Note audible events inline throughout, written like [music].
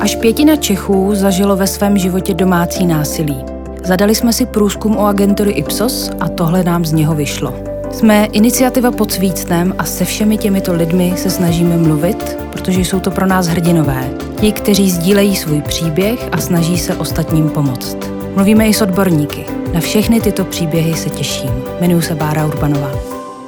Až pětina Čechů zažilo ve svém životě domácí násilí. Zadali jsme si průzkum o agentury Ipsos a tohle nám z něho vyšlo. Jsme iniciativa pod svícnem a se všemi těmito lidmi se snažíme mluvit, protože jsou to pro nás hrdinové. Ti, kteří sdílejí svůj příběh a snaží se ostatním pomoct. Mluvíme i s odborníky. Na všechny tyto příběhy se těším. Jmenuji se Bára Urbanová.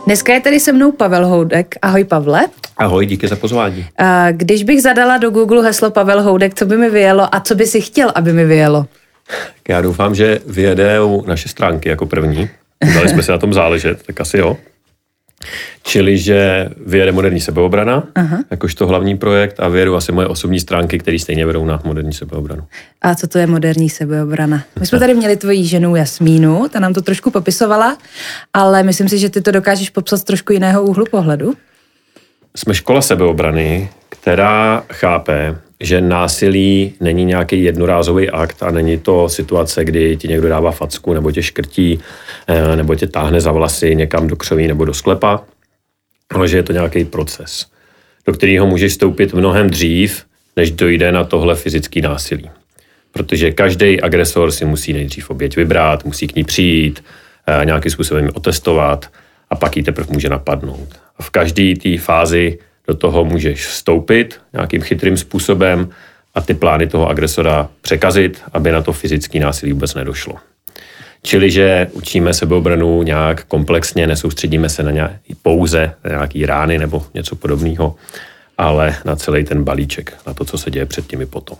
Dneska je tady se mnou Pavel Houdek. Ahoj Pavle. Ahoj, díky za pozvání. Když bych zadala do Google heslo Pavel Houdek, co by mi vyjelo a co by si chtěl, aby mi vyjelo? Já doufám, že vyjedou naše stránky jako první. Dali jsme se na tom záležet, tak asi jo. Čili, že vyjede moderní sebeobrana, Aha. jakožto hlavní projekt a vyjedou asi moje osobní stránky, které stejně vedou na moderní sebeobranu. A co to je moderní sebeobrana? My jsme tady měli tvoji ženu Jasmínu, ta nám to trošku popisovala, ale myslím si, že ty to dokážeš popsat z trošku jiného úhlu pohledu. Jsme škola sebeobrany, která chápe, že násilí není nějaký jednorázový akt a není to situace, kdy ti někdo dává facku nebo tě škrtí eh, nebo tě táhne za vlasy někam do křoví nebo do sklepa, ale že je to nějaký proces, do kterého můžeš vstoupit mnohem dřív, než dojde na tohle fyzický násilí. Protože každý agresor si musí nejdřív oběť vybrat, musí k ní přijít, eh, nějakým způsobem otestovat a pak ji teprve může napadnout. A v každé té fázi do toho můžeš vstoupit nějakým chytrým způsobem a ty plány toho agresora překazit, aby na to fyzický násilí vůbec nedošlo. Čili, že učíme sebeobranu nějak komplexně, nesoustředíme se na nějaký, pouze na nějaký rány nebo něco podobného, ale na celý ten balíček, na to, co se děje před těmi potom.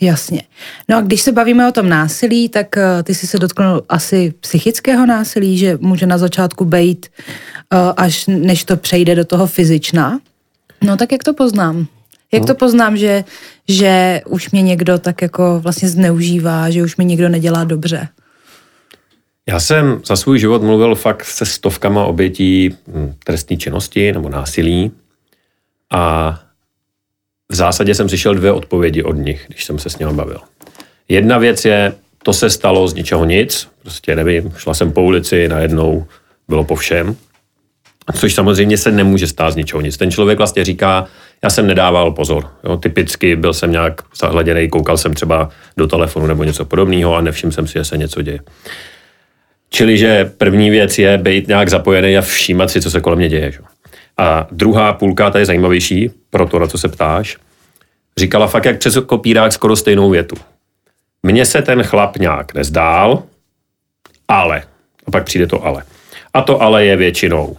Jasně. No a když se bavíme o tom násilí, tak uh, ty jsi se dotknul asi psychického násilí, že může na začátku být, uh, až než to přejde do toho fyzična. No tak jak to poznám? Jak to no. poznám, že, že už mě někdo tak jako vlastně zneužívá, že už mi někdo nedělá dobře? Já jsem za svůj život mluvil fakt se stovkama obětí hm, trestní činnosti nebo násilí a v zásadě jsem slyšel dvě odpovědi od nich, když jsem se s nimi bavil. Jedna věc je, to se stalo z ničeho nic, prostě nevím, šla jsem po ulici, najednou bylo po všem. Což samozřejmě se nemůže stát z ničeho nic. Ten člověk vlastně říká, já jsem nedával pozor. Jo, typicky byl jsem nějak zahleděný, koukal jsem třeba do telefonu nebo něco podobného a nevšiml jsem si, že se něco děje. Čili, že první věc je být nějak zapojený a všímat si, co se kolem mě děje. Že? A druhá půlka, ta je zajímavější, pro to, na co se ptáš, říkala fakt jak přes kopírák skoro stejnou větu. Mně se ten chlap nějak nezdál, ale. A pak přijde to ale. A to ale je většinou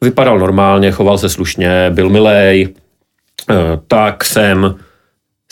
vypadal normálně, choval se slušně, byl milej, eh, tak jsem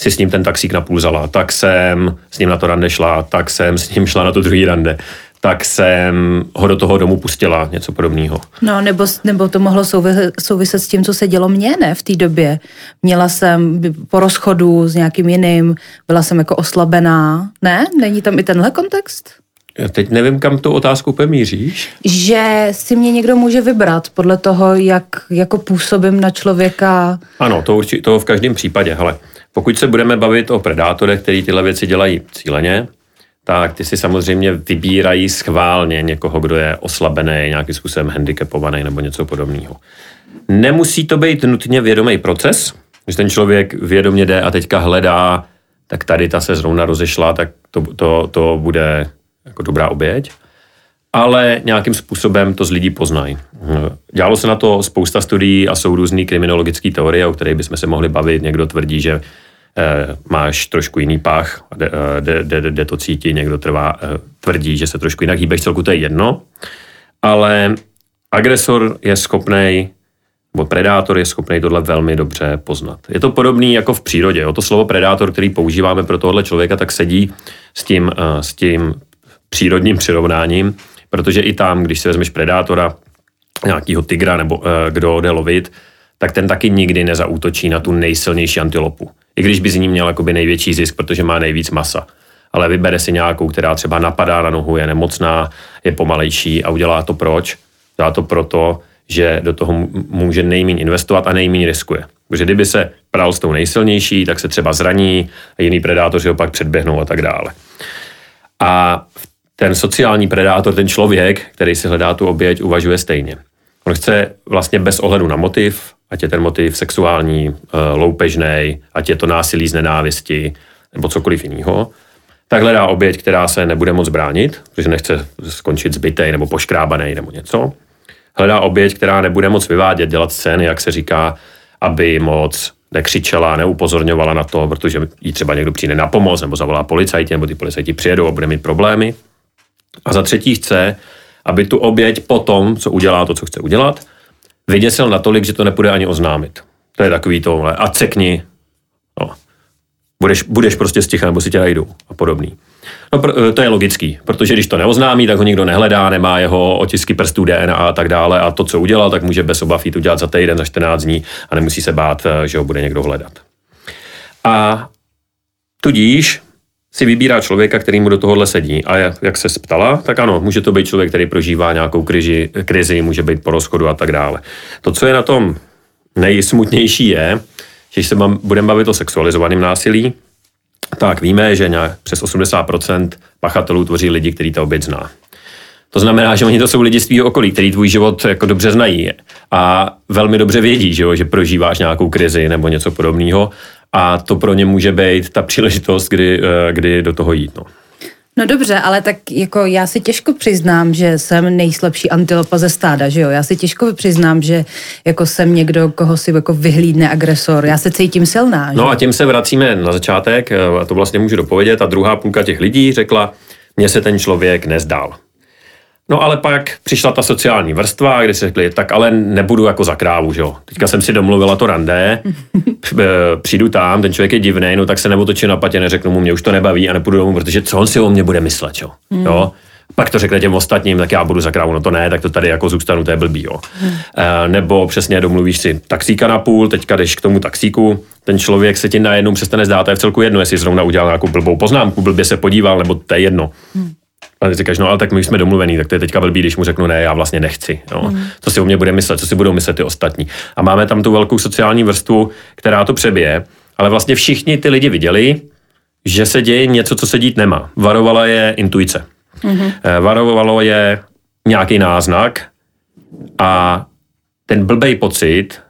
si s ním ten taxík na půl zala, tak jsem s ním na to rande šla, tak jsem s ním šla na to druhý rande, tak jsem ho do toho domu pustila, něco podobného. No, nebo, nebo to mohlo souviset, souviset s tím, co se dělo mně, ne, v té době. Měla jsem po rozchodu s nějakým jiným, byla jsem jako oslabená, ne? Není tam i tenhle kontext? Já teď nevím, kam tu otázku pemíříš. Že si mě někdo může vybrat podle toho, jak jako působím na člověka. Ano, to, určitě, to v každém případě. Hele, pokud se budeme bavit o predátorech, který tyhle věci dělají cíleně, tak ty si samozřejmě vybírají schválně někoho, kdo je oslabený, nějakým způsobem handicapovaný nebo něco podobného. Nemusí to být nutně vědomý proces, když ten člověk vědomě jde a teďka hledá, tak tady ta se zrovna rozešla, tak to, to, to bude jako dobrá oběť, ale nějakým způsobem to z lidí poznají. Dělalo se na to spousta studií a jsou různé kriminologické teorie, o kterých bychom se mohli bavit. Někdo tvrdí, že máš trošku jiný pach, jde, eh, jde, jde, jde to cítit, někdo trvá, eh, tvrdí, že se trošku jinak hýbeš, celku to je jedno, ale agresor je schopný nebo predátor je schopný tohle velmi dobře poznat. Je to podobný jako v přírodě. O to slovo predátor, který používáme pro tohle člověka, tak sedí s tím, s tím přírodním přirovnáním, protože i tam, když si vezmeš predátora, nějakého tygra nebo kdo jde lovit, tak ten taky nikdy nezautočí na tu nejsilnější antilopu. I když by z ní měl jakoby největší zisk, protože má nejvíc masa. Ale vybere si nějakou, která třeba napadá na nohu, je nemocná, je pomalejší a udělá to proč? Dělá to proto, že do toho může nejméně investovat a nejméně riskuje. Protože kdyby se pral s tou nejsilnější, tak se třeba zraní a jiný predátoři ho pak předběhnou a tak dále. A ten sociální predátor, ten člověk, který si hledá tu oběť, uvažuje stejně. On chce vlastně bez ohledu na motiv ať je ten motiv sexuální, loupežný, ať je to násilí z nenávisti nebo cokoliv jiného, tak hledá oběť, která se nebude moc bránit, protože nechce skončit zbytej nebo poškrábaný nebo něco. Hledá oběť, která nebude moc vyvádět, dělat scény, jak se říká, aby moc nekřičela, neupozorňovala na to, protože jí třeba někdo přijde na pomoc nebo zavolá policajti, nebo ty policajti přijedou a bude mít problémy. A za třetí chce, aby tu oběť potom, co udělá to, co chce udělat, vyděsil natolik, že to nepůjde ani oznámit. To je takový to, a cekni, no, budeš, budeš prostě sticha, nebo si tě najdou a podobný. No, eh, to je logický, protože když to neoznámí, tak ho nikdo nehledá, nemá jeho otisky prstů, DNA a tak dále a to, co udělal, tak může bez obav jít udělat za týden, za 14 dní a nemusí se bát, eh, že ho bude někdo hledat. A tudíž si vybírá člověka, který mu do tohohle sedí. A jak se ptala, tak ano, může to být člověk, který prožívá nějakou krizi, krizi může být po rozchodu a tak dále. To, co je na tom nejsmutnější, je, že když se budeme bavit o sexualizovaném násilí, tak víme, že nějak přes 80% pachatelů tvoří lidi, kteří to oběť zná. To znamená, že oni to jsou lidi z tvýho okolí, který tvůj život jako dobře znají a velmi dobře vědí, že, jo, že prožíváš nějakou krizi nebo něco podobného a to pro ně může být ta příležitost, kdy, eh, kdy do toho jít. No. No dobře, ale tak jako já si těžko přiznám, že jsem nejslabší antilopa ze stáda, že jo? Já si těžko přiznám, že jako jsem někdo, koho si jako vyhlídne agresor. Já se cítím silná. Že? No a tím se vracíme na začátek, a to vlastně můžu dopovědět. A druhá půlka těch lidí řekla, mně se ten člověk nezdál. No ale pak přišla ta sociální vrstva, kde si řekli, tak ale nebudu jako za krávu, že jo. Teďka jsem si domluvila to rande, přijdu tam, ten člověk je divný, no tak se neotočím na patě, neřeknu mu, mě už to nebaví a nepůjdu domů, protože co on si o mě bude myslet, jo. Mm. jo? Pak to řekne těm ostatním, tak já budu za krávu, no to ne, tak to tady jako zůstanu, to je blbý, jo. Hmm. E, nebo přesně domluvíš si taxíka na půl, teďka jdeš k tomu taxíku, ten člověk se ti najednou přestane zdát, to je v celku jedno, jestli zrovna udělal nějakou blbou poznámku, blbě se podíval, nebo to je jedno. Hmm. A ty říkáš, no ale tak my jsme domluvení, tak to je teďka blbý, když mu řeknu ne, já vlastně nechci. No. Mm. Co si o mě bude myslet, co si budou myslet ty ostatní. A máme tam tu velkou sociální vrstvu, která to přebije, ale vlastně všichni ty lidi viděli, že se děje něco, co se dít nemá. Varovala je intuice. Mm-hmm. Varovalo je nějaký náznak a ten blbej pocit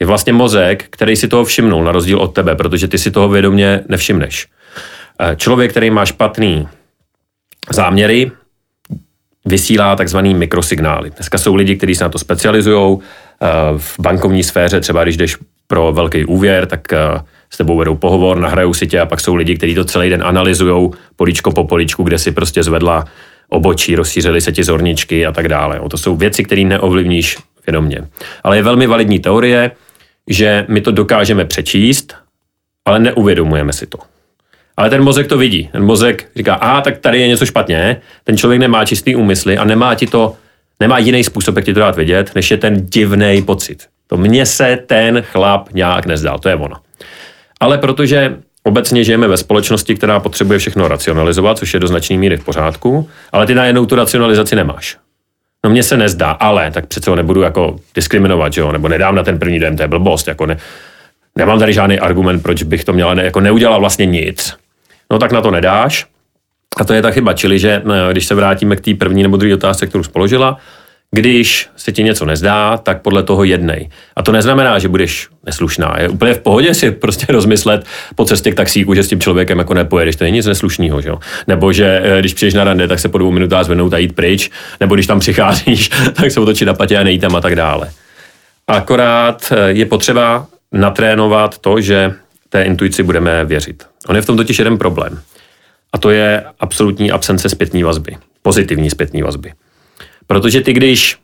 je vlastně mozek, který si toho všimnul, na rozdíl od tebe, protože ty si toho vědomě nevšimneš. Eh, člověk, který má špatný záměry, vysílá takzvaný mikrosignály. Dneska jsou lidi, kteří se na to specializují. Eh, v bankovní sféře, třeba když jdeš pro velký úvěr, tak eh, s tebou vedou pohovor, nahrajou si tě a pak jsou lidi, kteří to celý den analyzují poličko po poličku, kde si prostě zvedla obočí, rozšířily se ti zorničky a tak dále. To jsou věci, které neovlivníš vědomě. Ale je velmi validní teorie, že my to dokážeme přečíst, ale neuvědomujeme si to. Ale ten mozek to vidí. Ten mozek říká, a tak tady je něco špatně, ten člověk nemá čistý úmysly a nemá ti to, nemá jiný způsob, jak ti to dát vidět, než je ten divný pocit. To mně se ten chlap nějak nezdál, to je ono. Ale protože obecně žijeme ve společnosti, která potřebuje všechno racionalizovat, což je do značné míry v pořádku, ale ty najednou tu racionalizaci nemáš. No mně se nezdá, ale tak přece ho nebudu jako diskriminovat, že jo? nebo nedám na ten první den, to je blbost, jako ne, nemám tady žádný argument, proč bych to měla, ne, jako neudělal vlastně nic no tak na to nedáš. A to je ta chyba, čili že eh, když se vrátíme k té první nebo druhé otázce, kterou spoložila, když se ti něco nezdá, tak podle toho jednej. A to neznamená, že budeš neslušná. Je úplně v pohodě si prostě rozmyslet po cestě k taxíku, že s tím člověkem jako nepojedeš. To není nic neslušného, že jo? Nebo že eh, když přijdeš na rande, tak se po dvou minutách zvednout a jít pryč, nebo když tam přicházíš, [laughs] tak se otočit na patě a nejít tam a tak dále. Akorát eh, je potřeba natrénovat to, že té intuici budeme věřit. On je v tom totiž jeden problém. A to je absolutní absence zpětní vazby. Pozitivní zpětní vazby. Protože ty, když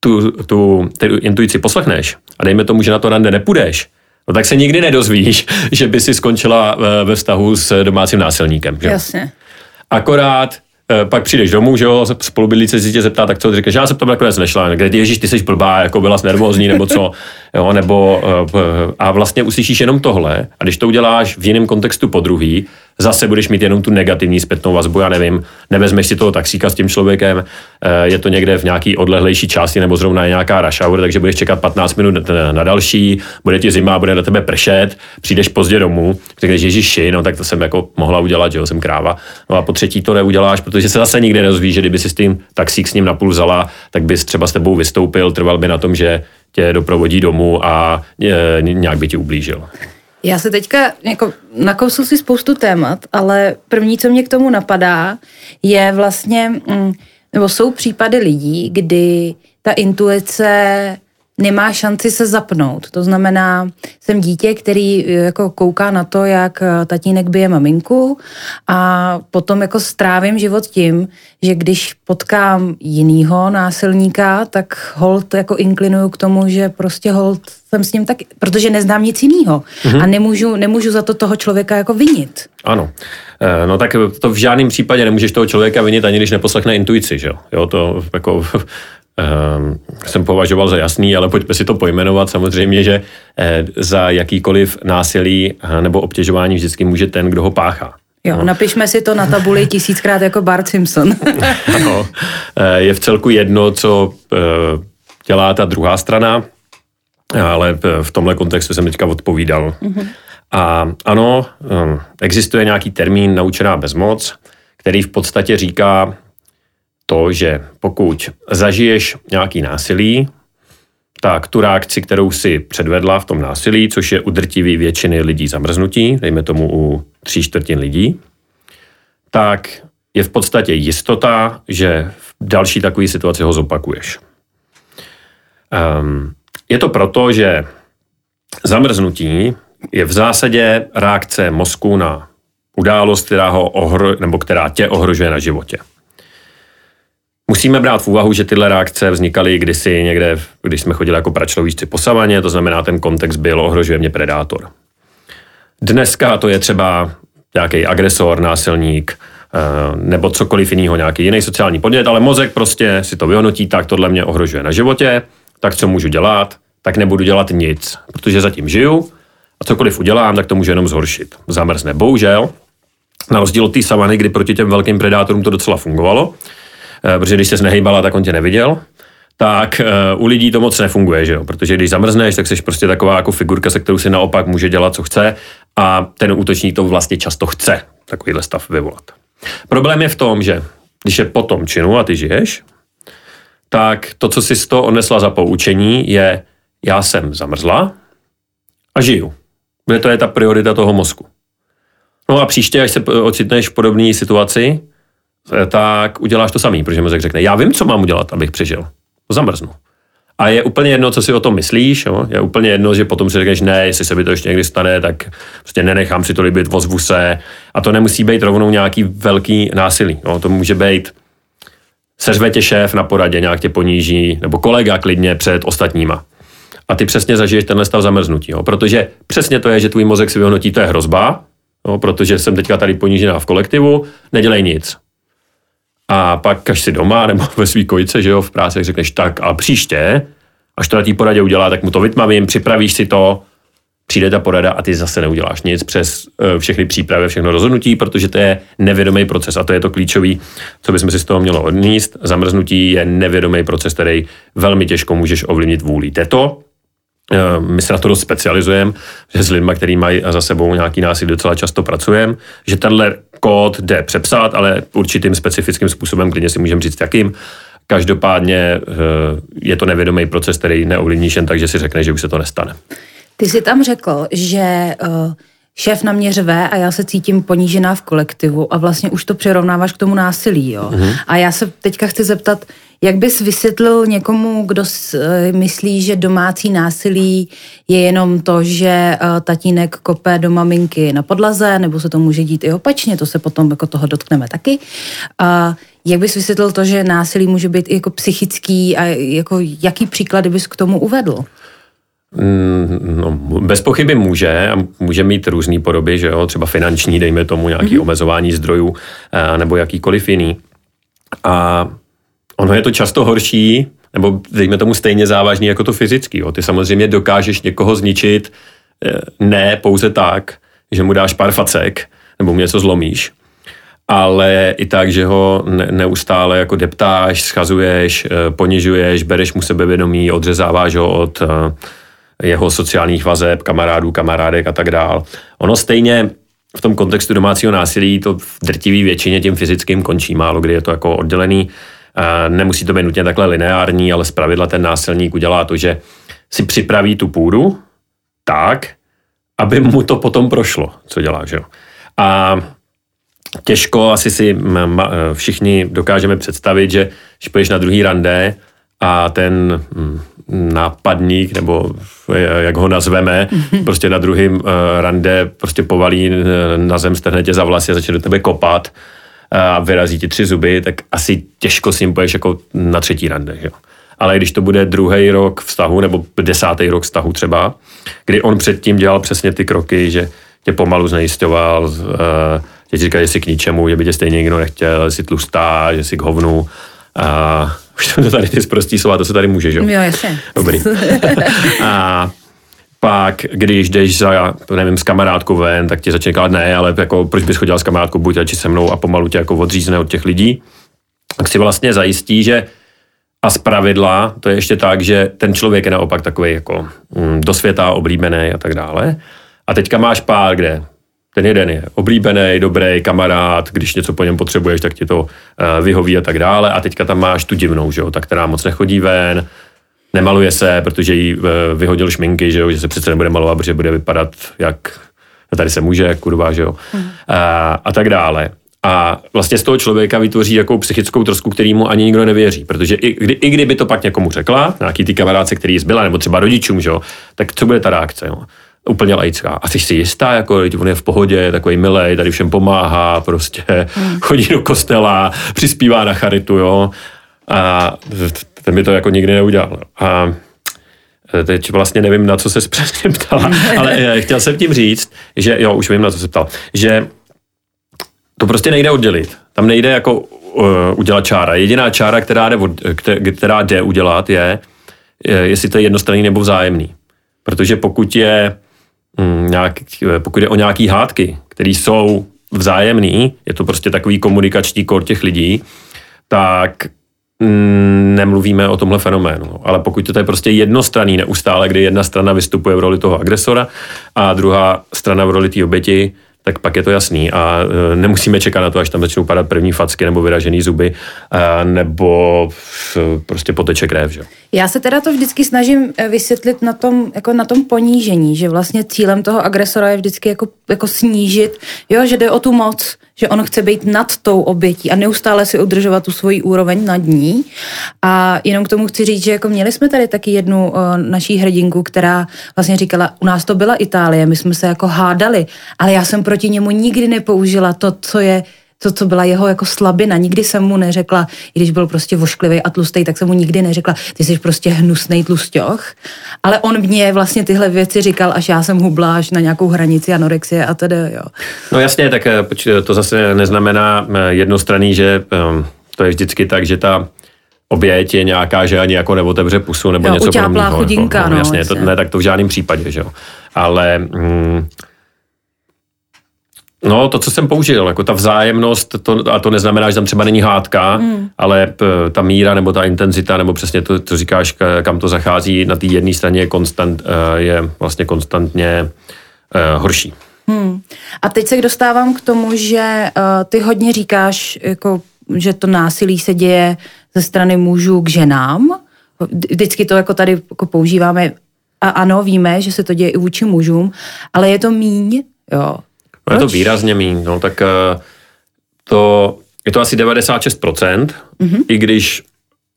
tu, tu, tu intuici poslechneš a dejme tomu, že na to rande nepůjdeš, no tak se nikdy nedozvíš, [laughs] že by si skončila eh, ve vztahu s domácím násilníkem. Že? Jasně. Akorát Eh, pak přijdeš domů, že jo, spolubydlící se tě zeptá, tak co ty říkáš, já jsem to nakonec nešla, kde ježíš, ty jsi blbá, jako byla nervózní, nebo co, jo, nebo eh, a vlastně uslyšíš jenom tohle a když to uděláš v jiném kontextu po druhý, zase budeš mít jenom tu negativní zpětnou vazbu, já nevím, nevezmeš si toho taxíka s tím člověkem, eh, je to někde v nějaký odlehlejší části nebo zrovna je nějaká rush hour, takže budeš čekat 15 minut na další, bude ti zima, bude na tebe pršet, přijdeš pozdě domů, řekneš Ježiši, no tak to jsem jako mohla udělat, že jo, jsem kráva. No a po třetí to neuděláš, protože se zase nikdy nedozvíš, že kdyby si s tím taxík s ním napůl vzala, tak bys třeba s tebou vystoupil, trval by na tom, že tě doprovodí domů a e, nějak by ti ublížil. Já se teďka jako nakousl si spoustu témat, ale první, co mě k tomu napadá, je vlastně, mm, nebo jsou případy lidí, kdy ta intuice nemá šanci se zapnout. To znamená, jsem dítě, který eh, jako kouká na to, jak eh, tatínek bije maminku a potom jako strávím život tím, že když potkám jinýho násilníka, tak hold jako inklinuju k tomu, že prostě hold jsem s ním tak, protože neznám nic jiného mm-hmm. a nemůžu, nemůžu za to toho člověka jako vinit. Ano. Eh, no tak to v žádném případě nemůžeš toho člověka vinit, ani když neposlechne intuici, že jo? jo to jako jsem považoval za jasný, ale pojďme si to pojmenovat. Samozřejmě, že eh, za jakýkoliv násilí eh, nebo obtěžování vždycky může ten, kdo ho páchá. Jo, no. napišme si to na tabuli [laughs] tisíckrát jako Bart Simpson. ano, [laughs] eh, je v celku jedno, co dělá ta druhá strana, ale v tomhle kontextu jsem teďka odpovídal. Mm-hmm. A ano, existuje nějaký termín naučená bezmoc, který v podstatě říká, to, že pokud zažiješ nějaký násilí, tak tu reakci, kterou si předvedla v tom násilí, což je u drtivý většiny lidí zamrznutí, dejme tomu u tří čtvrtin lidí, tak je v podstatě jistota, že v další takové situaci ho zopakuješ. Um, je to proto, že zamrznutí je v zásadě reakce mozku na událost, která, ho ohro, nebo která tě ohrožuje na životě. Musíme brát v úvahu, že tyhle reakce vznikaly kdysi někde, když jsme chodili jako pračlovíčci po savaně, to znamená, ten kontext byl ohrožuje mě predátor. Dneska to je třeba nějaký agresor, násilník, eh, nebo cokoliv jiného, nějaký jiný sociální podnět, ale mozek prostě si to vyhodnotí, tak tohle mě ohrožuje na životě, tak co můžu dělat? Tak nebudu dělat nic, protože zatím žiju a cokoliv udělám, tak to může jenom zhoršit. Zamrzne. Bohužel, na rozdíl od té savany, kdy proti těm velkým predátorům to docela fungovalo, protože když se nehejbala, tak on tě neviděl, tak uh, u lidí to moc nefunguje, že jo? protože když zamrzneš, tak jsi prostě taková jako figurka, se kterou si naopak může dělat, co chce a ten útočník to vlastně často chce takovýhle stav vyvolat. Problém je v tom, že když je po tom činu a ty žiješ, tak to, co si z toho odnesla za poučení, je, já jsem zamrzla a žiju. Kde to je ta priorita toho mozku. No a příště, až se ocitneš v podobné situaci, Eh, tak uděláš to samý, protože mozek řekne, já vím, co mám udělat, abych přežil. Zamrznu. A je úplně jedno, co si o tom myslíš, jo? je úplně jedno, že potom si řekneš, ne, jestli se mi to ještě někdy stane, tak prostě nenechám si to líbit, vozvu se. A to nemusí být rovnou nějaký velký násilí. Jo? To může být, seřve tě šéf na poradě, nějak tě poníží, nebo kolega klidně před ostatníma. A ty přesně zažiješ tenhle stav zamrznutí, jo? protože přesně to je, že tvůj mozek si vyhodnotí, to je hrozba, jo? protože jsem teďka tady ponížená v kolektivu, nedělej nic a pak, až si doma nebo [laughs] ve svý kojice, že jo, v práci, řekneš tak, a příště, až to na té poradě udělá, tak mu to vytmavím, připravíš si to, přijde ta porada a ty zase neuděláš nic přes uh, všechny přípravy, všechno rozhodnutí, protože to je nevědomý proces a to je to klíčový, co bychom si z toho mělo odníst. Zamrznutí je nevědomý proces, který velmi těžko můžeš ovlivnit vůli. to, Eh, my se na to dost specializujeme, že s lidmi, kteří mají za sebou nějaký násilí, docela často pracujeme, že tenhle kód jde přepsat, ale určitým specifickým způsobem, klidně si můžeme říct jakým. Každopádně eh, je to nevědomý proces, který neovlivníš jen tak, že si řekne, že už se to nestane. Ty jsi tam řekl, že eh, šéf na mě řve a já se cítím ponížená v kolektivu a vlastně už to přirovnáváš k tomu násilí. Jo? Mm-hmm. A já se teďka chci zeptat, jak bys vysvětlil někomu, kdo eh, myslí, že domácí násilí je jenom to, že eh, tatínek kope do maminky na podlaze, nebo se to může dít i opačně, to se potom jako toho dotkneme taky. A jak bys vysvětlil to, že násilí může být i jako psychický a jako jaký příklady bys k tomu uvedl? Mm, no, bez pochyby může a může mít různé podoby, že jo, třeba finanční, dejme tomu nějaký mm-hmm. omezování zdrojů eh, nebo jakýkoliv jiný. A ono je to často horší, nebo dejme tomu stejně závažný jako to fyzický. Jo. Ty samozřejmě dokážeš někoho zničit eh, ne pouze tak, že mu dáš pár facek nebo mu něco zlomíš, ale i tak, že ho neustále jako deptáš, schazuješ, eh, ponižuješ, bereš mu sebevědomí, odřezáváš ho od jeho sociálních vazeb, kamarádů, kamarádek a tak dál. Ono stejně v tom kontextu domácího násilí to v drtivý většině tím fyzickým končí, málo kdy je to jako oddělený. Nemusí to být nutně takhle lineární, ale zpravidla ten násilník udělá to, že si připraví tu půdu tak, aby mu to potom prošlo, co dělá, že. A těžko asi si všichni dokážeme představit, že když půjdeš na druhý rande a ten nápadník, nebo jak ho nazveme, prostě na druhým eh, rande prostě povalí na zem, strhne tě za vlasy a začne do tebe kopat a vyrazí ti tři zuby, tak asi těžko s ním poješ jako na třetí rande. Že? Ale když to bude druhý rok vztahu nebo desátý rok vztahu třeba, kdy on předtím dělal přesně ty kroky, že tě pomalu znejistoval, tě říkal, že jsi k ničemu, že by tě stejně nikdo nechtěl, že jsi tlustá, že jsi k hovnu. A [laughs] už to tady ty zprostý slova, to se tady může, že jo? jasně. Dobrý. [laughs] a pak, když jdeš za, nevím, s kamarádkou ven, tak ti začne říkat, ne, ale jako, proč bys chodil s kamarádkou, buď radši se mnou a pomalu tě jako odřízne od těch lidí, tak si vlastně zajistí, že a z pravidla to je ještě tak, že ten člověk je naopak takový jako mm, do světa oblíbený a tak dále. A teďka máš pár, kde ten jeden je oblíbený, dobrý kamarád, když něco po něm potřebuješ, tak ti to uh, vyhoví a tak dále. A teďka tam máš tu divnou, že jo, ta, která moc nechodí ven, nemaluje se, protože jí uh, vyhodil šminky, že jo, že se přece nebude malovat, protože bude vypadat jak, tady se může, kurva, že jo, hmm. uh, a tak dále. A vlastně z toho člověka vytvoří jako psychickou trosku, který mu ani nikdo nevěří. Protože i, kdy, i kdyby to pak někomu řekla, nějaký ty kamarádce, který zbyla, nebo třeba rodičům, že jo, tak co bude ta reakce? Jo? úplně laická. A jsi si jistá, jako on je v pohodě, takový milej, tady všem pomáhá, prostě hmm. chodí do kostela, přispívá na charitu, jo. A ten by to jako nikdy neudělal. A teď vlastně nevím, na co se [laughs] přesně ptala, ale eh, chtěl jsem tím říct, že jo, už vím, na co se ptal, že to prostě nejde oddělit. Tam nejde jako uh, udělat čára. Jediná čára, která jde, která jde udělat, je, jestli to je jednostranný nebo vzájemný. Protože pokud je mm, nějak, pokud je o nějaký hádky, které jsou vzájemný, je to prostě takový komunikační kor těch lidí, tak nemluvíme o tomhle fenoménu. Ale pokud to je prostě jednostranný neustále, kdy jedna strana vystupuje v roli toho agresora a druhá strana v roli té oběti, tak pak je to jasný a e, nemusíme čekat na to, až tam začnou padat první facky nebo vyražený zuby e, nebo prostě poteče krev. Že? Já se teda to vždycky snažím e, vysvětlit na tom, jako na tom ponížení, že vlastně cílem toho agresora je vždycky jako, jako snížit, jo, že jde o tu moc, že on chce být nad tou obětí a neustále si udržovat tu svoji úroveň nad ní. A jenom k tomu chci říct, že jako měli jsme tady taky jednu uh, naší hrdinku, která vlastně říkala, u nás to byla Itálie, my jsme se jako hádali, ale já jsem proti němu nikdy nepoužila to, co je to, co byla jeho jako slabina. Nikdy jsem mu neřekla, i když byl prostě vošklivý a tlustý, tak jsem mu nikdy neřekla, ty jsi prostě hnusný tlusťoch. Ale on mě vlastně tyhle věci říkal, až já jsem hubla až na nějakou hranici anorexie a tedy, jo. No jasně, tak eh, to zase neznamená eh, jednostranný, že ehm, to je vždycky tak, že ta oběť je nějaká, že ani jako neotevře pusu nebo jo, něco podobného. chudinka, no, no, jasně, jasně. To, ne, tak to v žádném případě, že jo. Ale mm, No, to, co jsem použil, jako ta vzájemnost, to, a to neznamená, že tam třeba není hádka, mm. ale p, ta míra nebo ta intenzita, nebo přesně to, co říkáš, kam to zachází, na té jedné straně je, konstant, eh, je vlastně konstantně uh, horší. Hmm. A teď se dostávám k tomu, že uh, ty hodně říkáš, jako, že to násilí se děje ze strany mužů k ženám. Vždycky to jako tady jako používáme a ano, víme, že se to děje i vůči mužům, ale je to míň, jo. No je to výrazně méně, no tak eh, to, je to asi 96%, mm-hmm. i když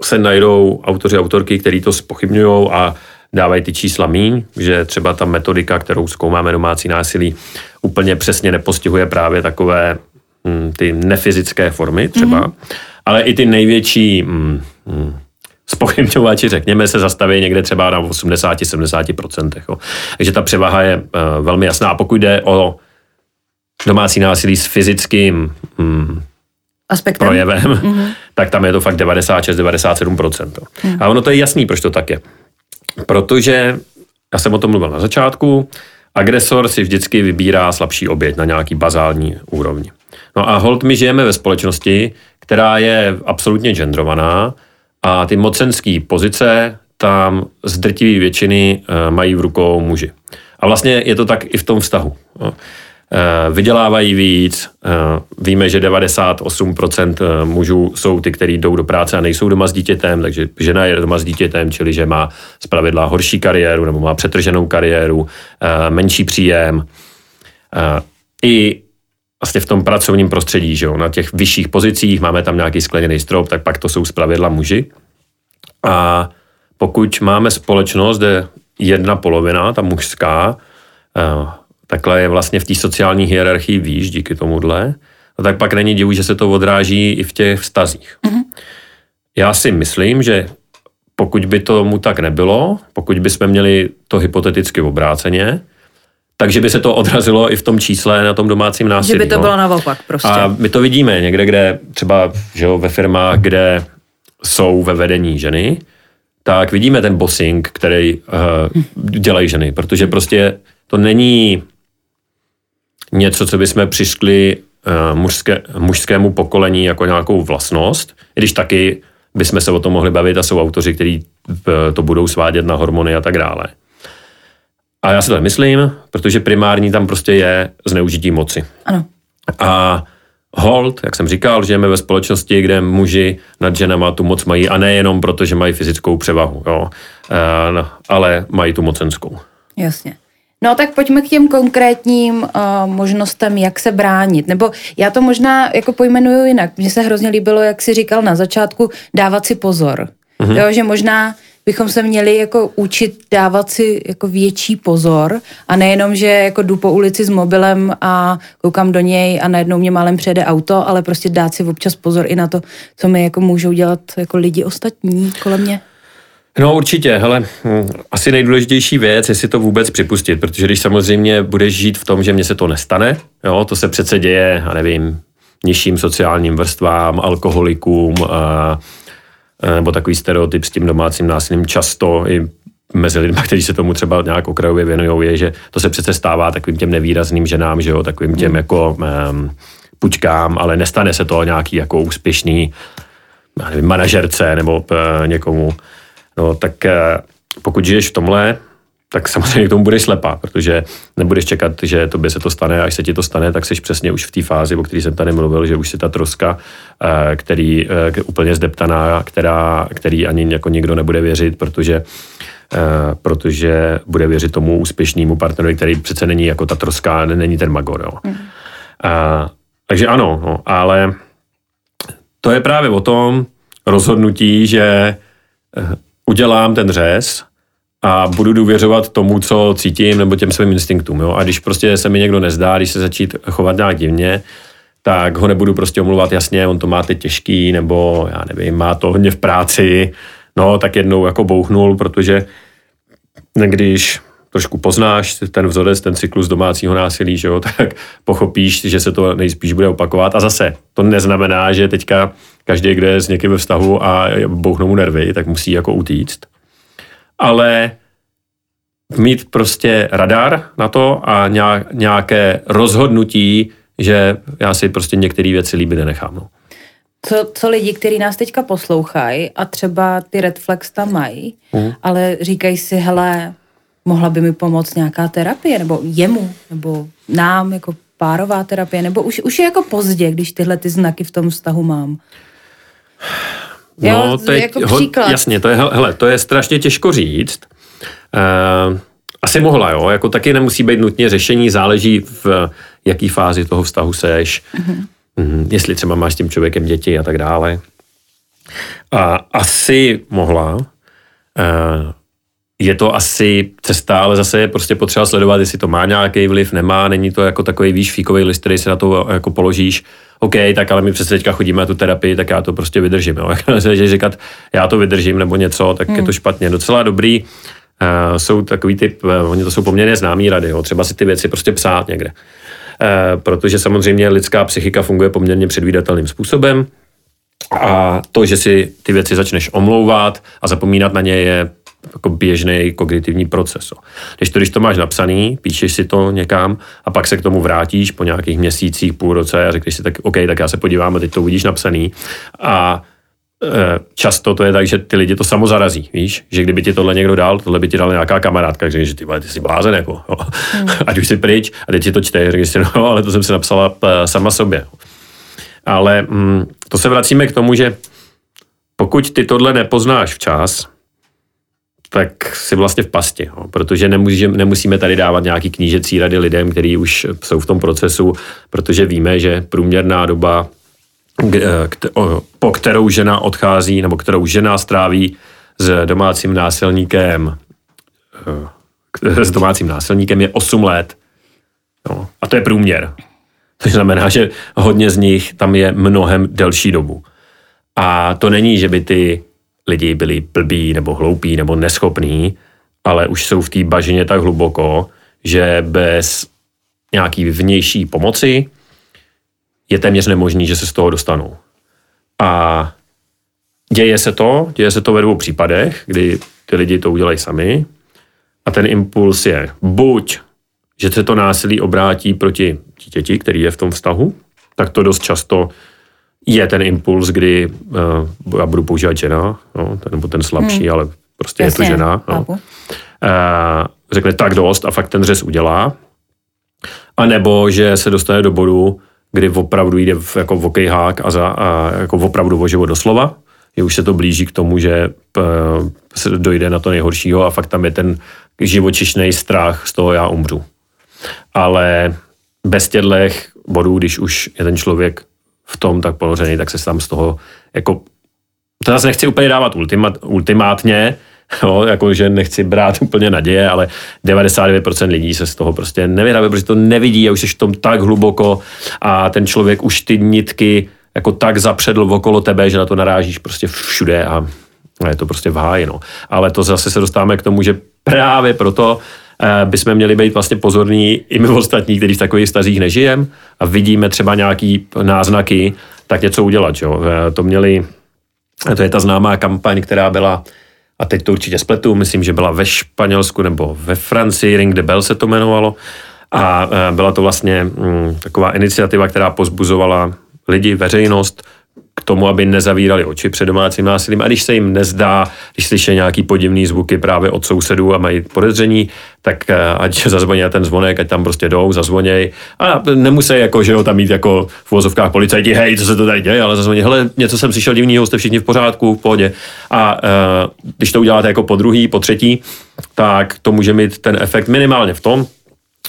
se najdou autoři, autorky, kteří to spochybňují a dávají ty čísla míň, že třeba ta metodika, kterou zkoumáme domácí násilí, úplně přesně nepostihuje právě takové hm, ty nefyzické formy třeba, mm-hmm. ale i ty největší hm, hm, spochybňovači, řekněme, se zastaví někde třeba na 80-70%. Takže ta převaha je uh, velmi jasná. A pokud jde o domácí násilí s fyzickým hmm, Aspektem. projevem, mm-hmm. [laughs] tak tam je to fakt 96-97%. Mm. A ono to je jasný, proč to tak je. Protože, já jsem o tom mluvil na začátku, agresor si vždycky vybírá slabší oběť na nějaký bazální úrovni. No a hold, my žijeme ve společnosti, která je absolutně genderovaná a ty mocenské pozice tam z drtivé většiny uh, mají v rukou muži. A vlastně je to tak i v tom vztahu. No. vydělávají víc. Víme, že 98% mužů jsou ty, kteří jdou do práce a nejsou doma s dítětem, takže žena je doma s dítětem, čili že má zpravidla horší kariéru nebo má přetrženou kariéru, menší příjem. I vlastně v tom pracovním prostředí, že jo, na těch vyšších pozicích, máme tam nějaký skleněný strop, tak pak to jsou zpravidla muži. A pokud máme společnost, kde jedna polovina, ta mužská, eh, takhle je vlastně v té sociální hierarchii výš díky tomuhle, no tak pak není divu, že se to odráží i v těch vztazích. Mm-hmm. Já si myslím, že pokud by tomu tak nebylo, pokud bychom měli to hypoteticky obráceně, takže by se to odrazilo i v tom čísle na tom domácím násilí. Že by to no. bylo naopak prostě. A my to vidíme někde, kde třeba že jo, ve firmách, kde jsou ve vedení ženy, tak vidíme ten bossing, který uh, dělají ženy, protože prostě to není něco, co bychom přišli uh, mužské, mužskému pokolení jako nějakou vlastnost, i když taky bychom se o tom mohli bavit a jsou autoři, kteří uh, to budou svádět na hormony a tak dále. A já si to myslím, protože primární tam prostě je zneužití moci. Ano. A hold, jak jsem říkal, žijeme ve společnosti, kde muži nad ženama tu moc mají a nejenom proto, že mají fyzickou převahu, jo, e, no, ale mají tu mocenskou. Jasně. No tak pojďme k těm konkrétním uh, možnostem, jak se bránit. Nebo já to možná jako pojmenuju jinak. Mně se hrozně líbilo, jak si říkal na začátku, dávat si pozor. Mm-hmm. Jo, že možná bychom se měli jako učit dávat si jako větší pozor a nejenom, že jako jdu po ulici s mobilem a koukám do něj a najednou mě málem přejede auto, ale prostě dát si občas pozor i na to, co mi jako můžou dělat jako lidi ostatní kolem mě. No určitě, hele, asi nejdůležitější věc je si to vůbec připustit, protože když samozřejmě budeš žít v tom, že mně se to nestane, jo, to se přece děje, a nevím, nižším sociálním vrstvám, alkoholikům, a nebo takový stereotyp s tím domácím násilím často i mezi lidmi, kteří se tomu třeba nějak okrajově věnují, je, že to se přece stává takovým těm nevýrazným ženám, že jo, takovým těm hmm. jako um, pučkám, ale nestane se to nějaký jako úspěšný nevím, manažerce nebo uh, někomu. No tak uh, pokud žiješ v tomhle, tak samozřejmě k tomu budeš slepá, protože nebudeš čekat, že to by se to stane, až se ti to stane, tak jsi přesně už v té fázi, o které jsem tady mluvil, že už si ta troska, eh, který eh, úplně zdeptaná, která, který ani jako nikdo nebude věřit, protože eh, protože bude věřit tomu úspěšnému partnerovi, který přece není jako ta troska, není ten magor. Jo. Mm. A, takže ano, no, ale to je právě o tom rozhodnutí, že udělám ten řez a budu důvěřovat tomu, co cítím, nebo těm svým instinktům. Jo? A když prostě se mi někdo nezdá, když se začít chovat nějak divně, tak ho nebudu prostě omluvat, jasně, on to má teď těžký, nebo já nevím, má to hodně v práci, no tak jednou jako bouchnul, protože když trošku poznáš ten vzorec, ten cyklus domácího násilí, že jo, [laughs] tak pochopíš, že se to nejspíš bude opakovat. A zase, to neznamená, že teďka každý, kdo je s někým ve vztahu a bouchnou mu nervy, tak musí jako utíct ale mít prostě radar na to a nějaké rozhodnutí, že já si prostě některé věci líbit nenechám. No. Co, co lidi, kteří nás teďka poslouchají a třeba ty red flags tam mají, mm. ale říkají si, hele, mohla by mi pomoct nějaká terapie, nebo jemu, nebo nám, jako párová terapie, nebo už, už je jako pozdě, když tyhle ty znaky v tom vztahu mám. No, jo, teď, jako příklad. jasně, to je, hele, to je strašně těžko říct. Uh, asi mohla, jo, jako taky nemusí být nutně řešení, záleží v jaký fázi toho vztahu seš, mm-hmm. Mm, jestli třeba máš s tím člověkem děti a tak dále. A asi mohla. Uh, je to asi cesta, ale zase je prostě potřeba sledovat, jestli to má nějaký vliv, nemá, není to jako takový výš fíkový list, který se na to jako položíš OK, tak ale my přece teďka chodíme na tu terapii, tak já to prostě vydržím. Jo. [laughs] že říkat, já to vydržím nebo něco, tak hmm. je to špatně. Docela dobrý uh, jsou takový typ, uh, oni to jsou poměrně známý rady, jo. třeba si ty věci prostě psát někde. Uh, protože samozřejmě lidská psychika funguje poměrně předvídatelným způsobem a to, že si ty věci začneš omlouvat a zapomínat na ně je jako běžný kognitivní proces. Když to, když to máš napsaný, píšeš si to někam a pak se k tomu vrátíš po nějakých měsících, půl roce a řekneš si tak, OK, tak já se podívám a teď to uvidíš napsaný a často to je tak, že ty lidi to samo zarazí, víš, že kdyby ti tohle někdo dal, tohle by ti dal nějaká kamarádka, že, že ty, ty jsi blázen, jako, jo. Hmm. [laughs] ať už si pryč, a teď ti to čte, řekneš si, no, ale to jsem si napsala sama sobě. Ale mm, to se vracíme k tomu, že pokud ty tohle nepoznáš včas, tak si vlastně v pasti, jo, protože nemůže, nemusíme tady dávat nějaký knížecí rady lidem, kteří už jsou v tom procesu, protože víme, že průměrná doba, po kterou žena odchází, nebo kterou žena stráví s domácím násilníkem, eh, [laughs] s domácím násilníkem je 8 let. Jo, a to je průměr. To znamená, že hodně z nich tam je mnohem delší dobu. A to není, že by ty lidi byli blbí nebo hloupí nebo neschopní, ale už jsou v té bažině tak hluboko, že bez nějaký vnější pomoci je téměř nemožný, že se z toho dostanou. A děje se to, děje se to ve dvou případech, kdy ty lidi to udělají sami a ten impuls je buď, že se to násilí obrátí proti dítěti, který je v tom vztahu, tak to dost často je ten impuls, kdy uh, já budu používat žena, no, ten, nebo ten slabší, hmm. ale prostě Jasně, je to žena. No. Uh, řekne tak dost a fakt ten řez udělá. A nebo, že se dostane do bodu, kdy opravdu jde v, jako v okejhák a, za, a jako opravdu o život doslova, že už se to blíží k tomu, že uh, se dojde na to nejhoršího a fakt tam je ten živočišný strach z toho já umřu. Ale bez těchto bodů, když už je ten člověk v tom tak ponořený, tak se tam z toho jako to zase nechci úplně dávat ultimat, ultimátně, [laughs] jo, jako že nechci brát [laughs] úplně naděje, ale 99% lidí se z toho prostě nevyrábí, protože to nevidí a už jsi v tom tak hluboko a ten člověk už ty nitky jako tak zapředl okolo tebe, že na to narážíš prostě všude a je to prostě v háji, no. Ale to zase se dostáváme k tomu, že právě proto bychom měli být vlastně pozorní i my ostatní, kteří v takových stazích nežijem a vidíme třeba nějaký náznaky, tak něco udělat. Jo. Eh, to měli, to je ta známá kampaň, která byla a teď to určitě spletu, myslím, že byla ve Španělsku nebo ve Francii, Ring de Bell se to jmenovalo. A eh, byla to vlastně mm, taková iniciativa, která pozbuzovala lidi, veřejnost k tomu, aby nezavírali oči před domácím násilím. A když se jim nezdá, když slyší nějaký podivný zvuky právě od sousedů a mají podezření, tak eh, ať zazvoní ten zvonek, ať tam prostě jdou, zazvoněj. A nemusí jako, že jo, tam mít jako v vozovkách policajti, hej, co se to tady děje, ale zazvoní, hele, něco jsem slyšel divného, jste všichni v pořádku, v pohodě. A uh, když to uděláte jako po druhý, po třetí, tak to může mít ten efekt minimálně v tom,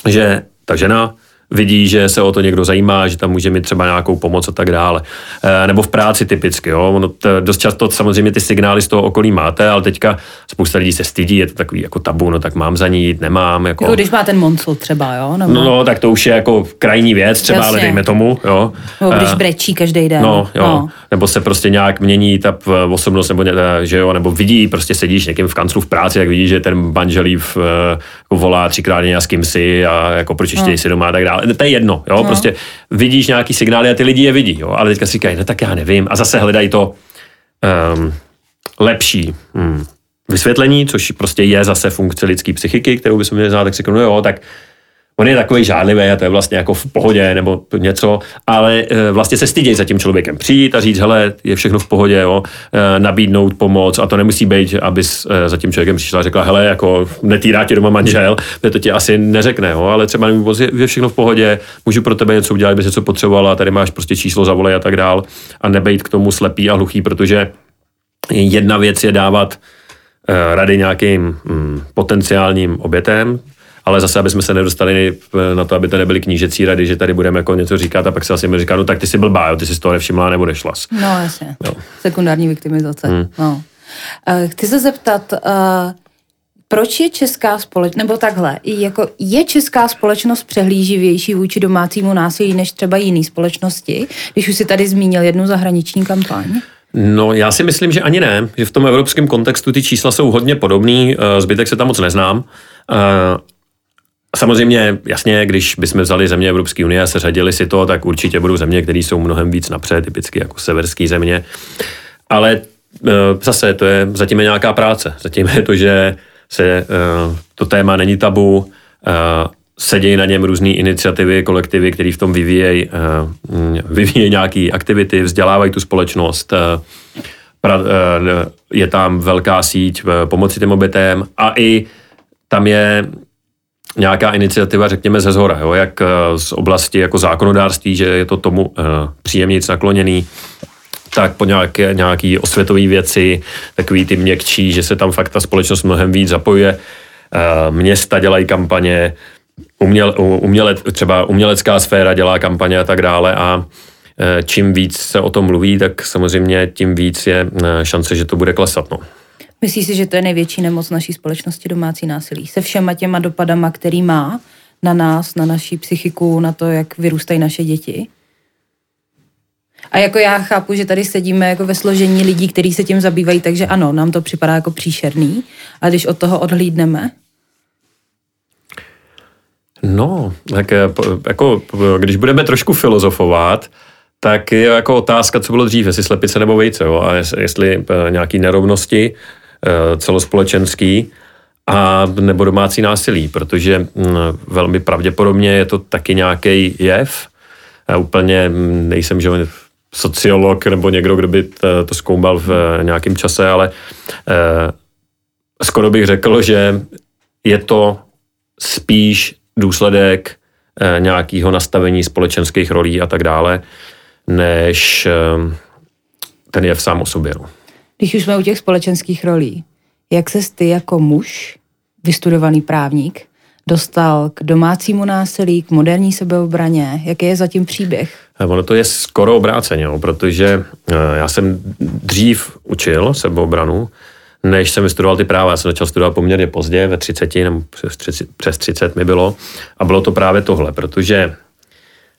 že ta žena vidí, že se o to někdo zajímá, že tam může mít třeba nějakou pomoc a tak dále. E, nebo v práci typicky, jo. Ono t, dost často samozřejmě ty signály z toho okolí máte, ale teďka spousta lidí se stydí, je to takový jako tabu, no tak mám za ní jít, nemám. Jako... jako když má ten monsul třeba, jo? Nebo... No, no, tak to už je jako krajní věc třeba, Jasně. ale dejme tomu, jo. Nebo když eh, brečí každý den. No, jo. No. Nebo se prostě nějak mění ta osobnost, nebo, že jo, nebo vidí, prostě sedíš někým v kanclu v práci, tak vidí, že ten manželí v, volá třikrát s kým si a jako proč ještě no. si doma a tak dále to je jedno, jo, no. prostě vidíš nějaký signály a ty lidi je vidí, jo, ale teďka si říkají, no tak já nevím a zase hledají to um, lepší hmm, vysvětlení, což prostě je zase funkce lidské psychiky, kterou bychom měli znát, tak si řeknu, no jo, tak on je takový žádlivý a to je vlastně jako v pohodě nebo něco, ale e, vlastně se stydějí za tím člověkem. Přijít a říct, hele, je všechno v pohodě, jo, e, nabídnout pomoc a to nemusí být, aby e, za tím člověkem přišla a řekla, hele, jako netýrá tě doma manžel, to ti asi neřekne, jo, ale třeba nevím, je všechno v pohodě, můžu pro tebe něco udělat, kdyby něco potřebovala, tady máš prostě číslo zavolej a tak dál. A nebejt k tomu slepý a hluchý, protože jedna věc je dávat rady nějakým mm, potenciálním obětem, ale zase, aby jsme se nedostali na to, aby to nebyly knížecí rady, že tady budeme jako něco říkat a pak se asi mi říká, no tak ty jsi blbá, jo, ty jsi z toho nevšimla nebo nešlas. No jasně, jo. sekundární viktimizace. Hmm. No. Uh, chci se zeptat, uh, proč je česká společnost, nebo takhle, jako je česká společnost přehlíživější vůči domácímu násilí než třeba jiné společnosti, když už si tady zmínil jednu zahraniční kampaň? No, já si myslím, že ani ne, že v tom evropském kontextu ty čísla jsou hodně podobný, zbytek se tam moc neznám. Samozřejmě, jasně, když bychom vzali země Evropské unie a seřadili si to, tak určitě budou země, které jsou mnohem víc napřed, typicky jako severské země. Ale e, zase to je zatím je nějaká práce. Zatím je to, že se e, to téma není tabu, e, sedějí na něm různé iniciativy, kolektivy, které v tom vyvíjejí vyvíjej nějaké aktivity, vzdělávají tu společnost, je tam velká síť pomoci těm obětem a i tam je nějaká iniciativa, řekněme, ze zhora, jo, jak z oblasti jako zákonodárství, že je to tomu uh, příjemnějc nakloněný, tak po nějaké, nějaký osvětové věci, takový ty měkčí, že se tam fakt ta společnost mnohem víc zapojuje. Uh, města dělají kampaně, uměl, uměle, třeba umělecká sféra dělá kampaně a tak dále a eh, čím víc se o tom mluví, tak samozřejmě tím víc je šance, že to bude klesat. No. Myslíš si, že to je největší nemoc naší společnosti domácí násilí? Se všema těma dopadama, který má na nás, na naší psychiku, na to, jak vyrůstají naše děti? A jako já chápu, že tady sedíme jako ve složení lidí, kteří se tím zabývají, takže ano, nám to připadá jako příšerný. A když od toho odhlídneme? No, tak eh, jako, když budeme trošku filozofovat, tak je jako otázka, co bylo dřív, jestli slepice nebo vejce, jo? a jestli eh, nějaký nerovnosti celospolečenský a nebo domácí násilí, protože mm, velmi pravděpodobně je to taky nějaký jev. Já úplně mm, nejsem že sociolog nebo někdo, kdo by to zkoumal v eh, nějakém čase, ale eh, skoro bych řekl, že je to spíš důsledek nějakého nastavení společenských rolí a tak dále, než ten jev sám o sobě. No. Když už jsme u těch společenských rolí, jak se ty jako muž, vystudovaný právník, dostal k domácímu násilí, k moderní sebeobraně? Jaký je zatím příběh? Eh, ono to je skoro obráceně, protože eh, já jsem dřív učil sebeobranu, než jsem vystudoval ty práva. Já jsem začal studovat poměrně pozdě, ve 30 nebo přes 30, přes 30 mi bylo. A bylo to právě tohle, protože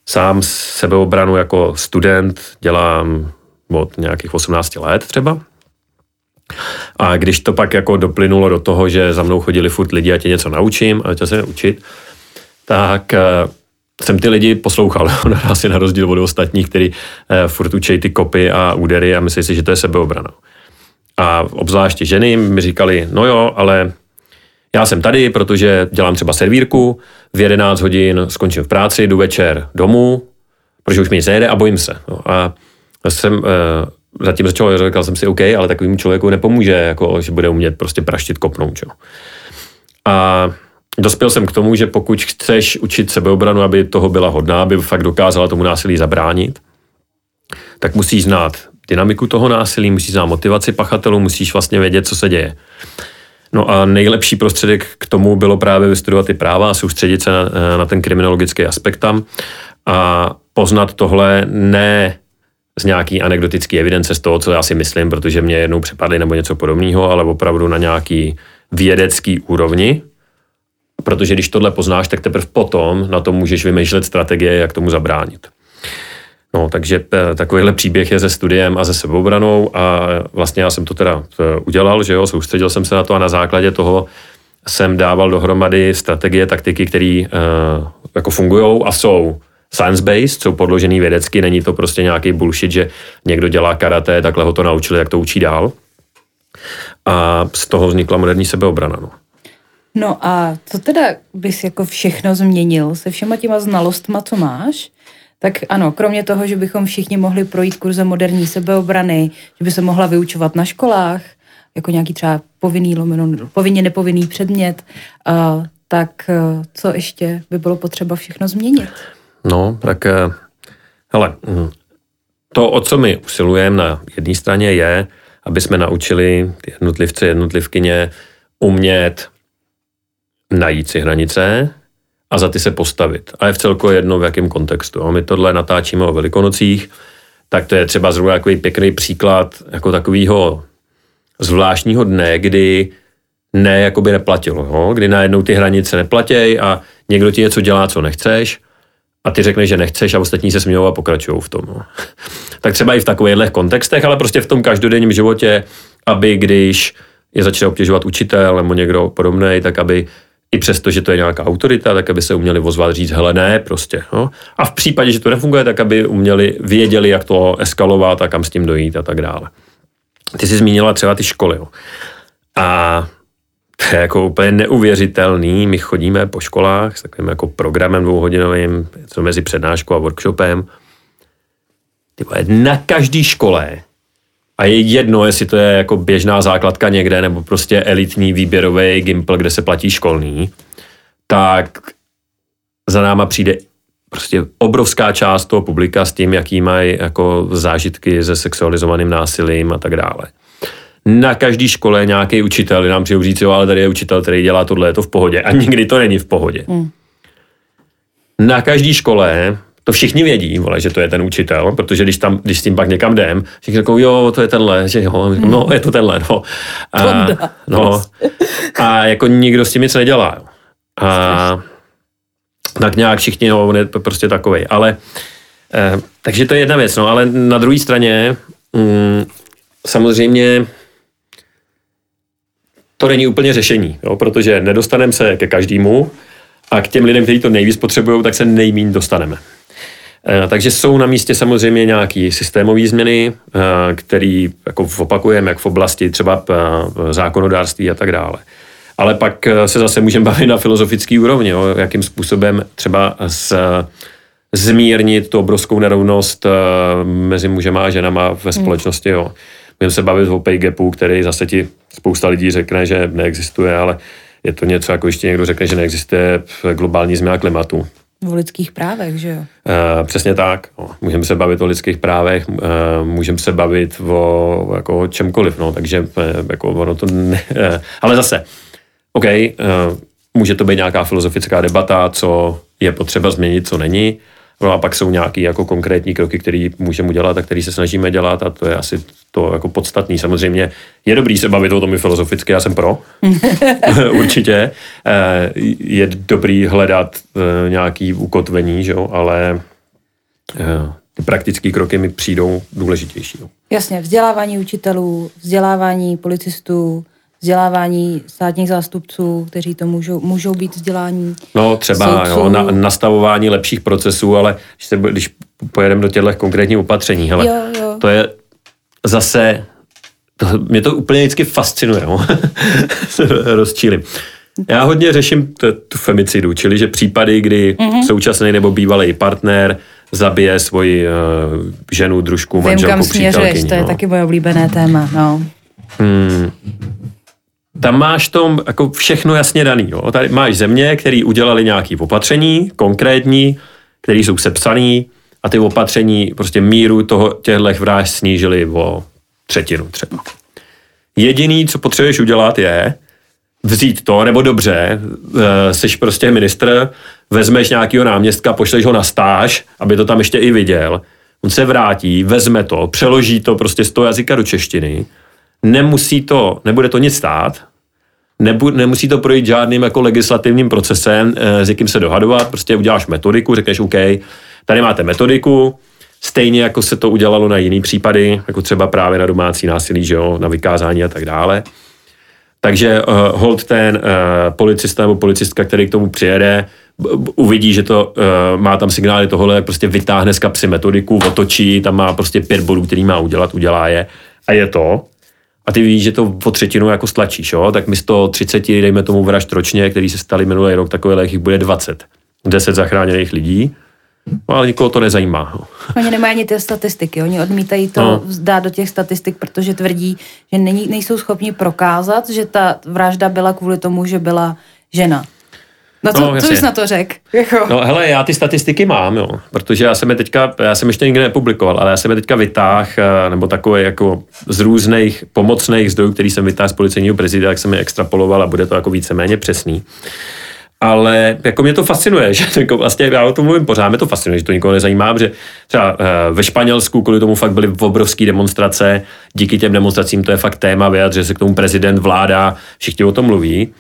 sám sebeobranu jako student dělám od nějakých 18 let třeba. A když to pak jako doplynulo do toho, že za mnou chodili furt lidi a tě něco naučím a začal se učit, tak uh, jsem ty lidi poslouchal, [laughs] asi na rozdíl od ostatních, kteří uh, furt učí ty kopy a údery a myslí si, že to je sebeobrana. A obzvláště ženy mi říkali, no jo, ale já jsem tady, protože dělám třeba servírku, v 11 hodin skončím v práci, jdu večer domů, protože už mi nic nejde a bojím se. No, a jsem uh, zatím začal, říkal jsem si, OK, ale takovým člověku nepomůže, jako, že bude umět prostě praštit kopnout. Čo? A dospěl jsem k tomu, že pokud chceš učit sebeobranu, aby toho byla hodná, aby fakt dokázala tomu násilí zabránit, tak musíš znát dynamiku toho násilí, musíš znát motivaci pachatelů, musíš vlastně vědět, co se děje. No a nejlepší prostředek k tomu bylo právě vystudovat ty práva a soustředit se na, na ten kriminologický aspekt tam a poznat tohle ne z nějaký anekdotický evidence z toho, co já si myslím, protože mě jednou přepadly nebo něco podobného, ale opravdu na nějaký vědecký úrovni, protože když tohle poznáš, tak teprve potom na to můžeš vymýšlet strategie, jak tomu zabránit. No, takže eh, takovýhle příběh je se studiem a se sebeobranou a vlastně já jsem to teda eh, udělal, že jo, soustředil jsem se na to a na základě toho jsem dával dohromady strategie, taktiky, které uh, jako fungují a jsou science-based, jsou podložený vědecky, není to prostě nějaký bullshit, že někdo dělá karate, takhle ho to naučili, jak to učí dál. A z toho vznikla moderní sebeobrana. No. No a co teda bys jako všechno změnil se všema těma znalostma, co máš? Tak ano, kromě toho, že bychom všichni mohli projít kurzem moderní sebeobrany, že by se mohla vyučovat na školách, jako nějaký třeba povinný, lomeno, povinně nepovinný předmět, uh, tak uh, co ještě by bylo potřeba všechno změnit? No, tak eh, hele, hm, to, o co my usilujeme na jedné straně je, aby jsme naučili jednotlivce, jednotlivkyně umět najít si hranice a za ty se postavit. A je v celku jedno, v jakém kontextu. A my tohle natáčíme o velikonocích, tak to je třeba zrovna takový pěkný příklad jako takového zvláštního dne, kdy ne, jako by neplatilo. Jo? Kdy najednou ty hranice neplatěj a někdo ti něco dělá, co nechceš a ty řekneš, že nechceš a ostatní se smějou a pokračují v tom. No. [laughs] tak třeba i v takovýchhle kontextech, ale prostě v tom každodenním životě, aby když je začne obtěžovat učitel nebo někdo podobný, tak aby i přesto, že to je nějaká autorita, tak aby se uměli vozvat říct, hele ne, prostě. No. A v případě, že to nefunguje, tak aby uměli, věděli, jak to eskalovat a kam s tím dojít a tak dále. Ty jsi zmínila třeba ty školy. Jo. A to je jako úplně neuvěřitelný. My chodíme po školách s takovým jako programem dvouhodinovým, co mezi přednáškou a workshopem. Tyba, na každé škole, a je jedno, jestli to je jako běžná základka někde, nebo prostě elitní výběrový gimpl, kde se platí školní, tak za náma přijde prostě obrovská část toho publika s tím, jaký mají jako zážitky se sexualizovaným násilím a tak dále. Na každé škole nějaký učitel nám přijde říct, jo, ale tady je učitel, který dělá tohle, je to v pohodě. A nikdy to není v pohodě. Hmm. Na každé škole to všichni vědí, vole, že to je ten učitel, protože když, tam, když s tím pak někam jdem, všichni řeknou, jo, to je tenhle, že jo, hmm. no, je to tenhle, no. A, no. a jako nikdo s tím nic nedělá. A tak nějak všichni, no, on je prostě takový. Ale, eh, takže to je jedna věc, no, ale na druhé straně mm, samozřejmě to není úplně řešení, jo, protože nedostaneme se ke každému a k těm lidem, kteří to nejvíc potřebují, tak se nejmín dostaneme. Eh, takže jsou na místě samozřejmě nějaké systémové změny, eh, které jako opakujeme, jak v oblasti třeba eh, zákonodárství a tak dále. Ale pak se zase můžeme bavit na filozofický úrovni, jo, jakým způsobem třeba z, zmírnit tu obrovskou nerovnost mezi mužem a ženama ve hmm. společnosti. Jo. Můžeme se bavit o pay gapu, který zase ti spousta lidí řekne, že neexistuje, ale je to něco, jako ještě někdo řekne, že neexistuje globální změna klimatu. O lidských právech, že jo? Uh, přesně tak. No, můžeme se bavit o lidských právech, uh, můžeme se bavit o jako čemkoliv, no, takže uh, jako ono to ne, uh, ale zase, OK, uh, může to být nějaká filozofická debata, co je potřeba změnit, co není, No a pak jsou nějaké jako konkrétní kroky, které můžeme udělat a které se snažíme dělat a to je asi to jako podstatný. Samozřejmě je dobrý se bavit o tom i filozoficky, já jsem pro, [laughs] určitě. Eh, je dobrý hledat eh, nějaký ukotvení, že jo? ale eh, ty praktické kroky mi přijdou důležitější. Jo. Jasně, vzdělávání učitelů, vzdělávání policistů, vzdělávání státních zástupců, kteří to můžou, můžou být vzdělání. No třeba jo, na, nastavování lepších procesů, ale když, se, když pojedeme do těchto konkrétních opatření, hele, jo, jo. to je zase, to, mě to úplně vždycky fascinuje, no. [laughs] rozčílim. Já hodně řeším t- tu femicidu, čili že případy, kdy mm-hmm. současný nebo bývalý partner zabije svoji uh, ženu, družku, manželku, Vím, kam směřuješ, to je no. taky moje oblíbené téma, no. Hmm tam máš tom jako všechno jasně daný. Jo. Tady máš země, které udělali nějaké opatření konkrétní, které jsou sepsané a ty opatření prostě míru toho těchto vražd snížili o třetinu třeba. Jediný, co potřebuješ udělat, je vzít to, nebo dobře, eh, jsi prostě ministr, vezmeš nějakého náměstka, pošleš ho na stáž, aby to tam ještě i viděl, on se vrátí, vezme to, přeloží to prostě z toho jazyka do češtiny, nemusí to, nebude to nic stát, nebu, nemusí to projít žádným jako legislativním procesem, e, s jakým se dohadovat, prostě uděláš metodiku, řekneš OK, tady máte metodiku, stejně jako se to udělalo na jiný případy, jako třeba právě na domácí násilí, že jo, na vykázání a tak dále. Takže uh, hold ten uh, policista nebo policistka, který k tomu přijede, uvidí, že to uh, má tam signály tohle, prostě vytáhne z kapsy metodiku, otočí, tam má prostě pět bodů, který má udělat, udělá je a je to a ty víš, že to po třetinu jako stlačíš, jo? tak místo 30, dejme tomu vražd ročně, který se stali minulý rok, takové jich bude 20. 10 zachráněných lidí, no, ale nikoho to nezajímá. No. [laughs] Oni nemají ani ty statistiky, oni odmítají to no. dát do těch statistik, protože tvrdí, že není, nejsou schopni prokázat, že ta vražda byla kvůli tomu, že byla žena. No co, no, co jsi na to řekl? Jako. No hele, já ty statistiky mám, jo, protože já jsem je teďka, já jsem ještě nikdy nepublikoval, ale já jsem je teďka vytáh, eh, nebo takové jako z různých pomocných zdrojů, který jsem vytáhl z policejního prezidenta, tak jsem je extrapoloval a bude to jako víceméně přesný. Ale jako mě to fascinuje, [laughs] že jako vlastně já o tom mluvím pořád, mě to fascinuje, že to nikoho nezajímá, že třeba eh, ve Španělsku kvůli tomu fakt byly obrovské demonstrace, díky těm demonstracím to je fakt téma, vyjadřuje se k tomu prezident, vláda, všichni o tom mluví.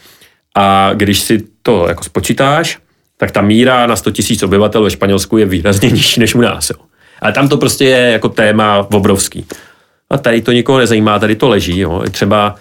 A když si to jako spočítáš, tak ta míra na 100 000 obyvatel ve Španělsku je výrazně [laughs] nižší než u nás. Jo. Ale tam to prostě je jako téma obrovský. A tady to nikoho nezajímá, tady to leží. Jo. Třeba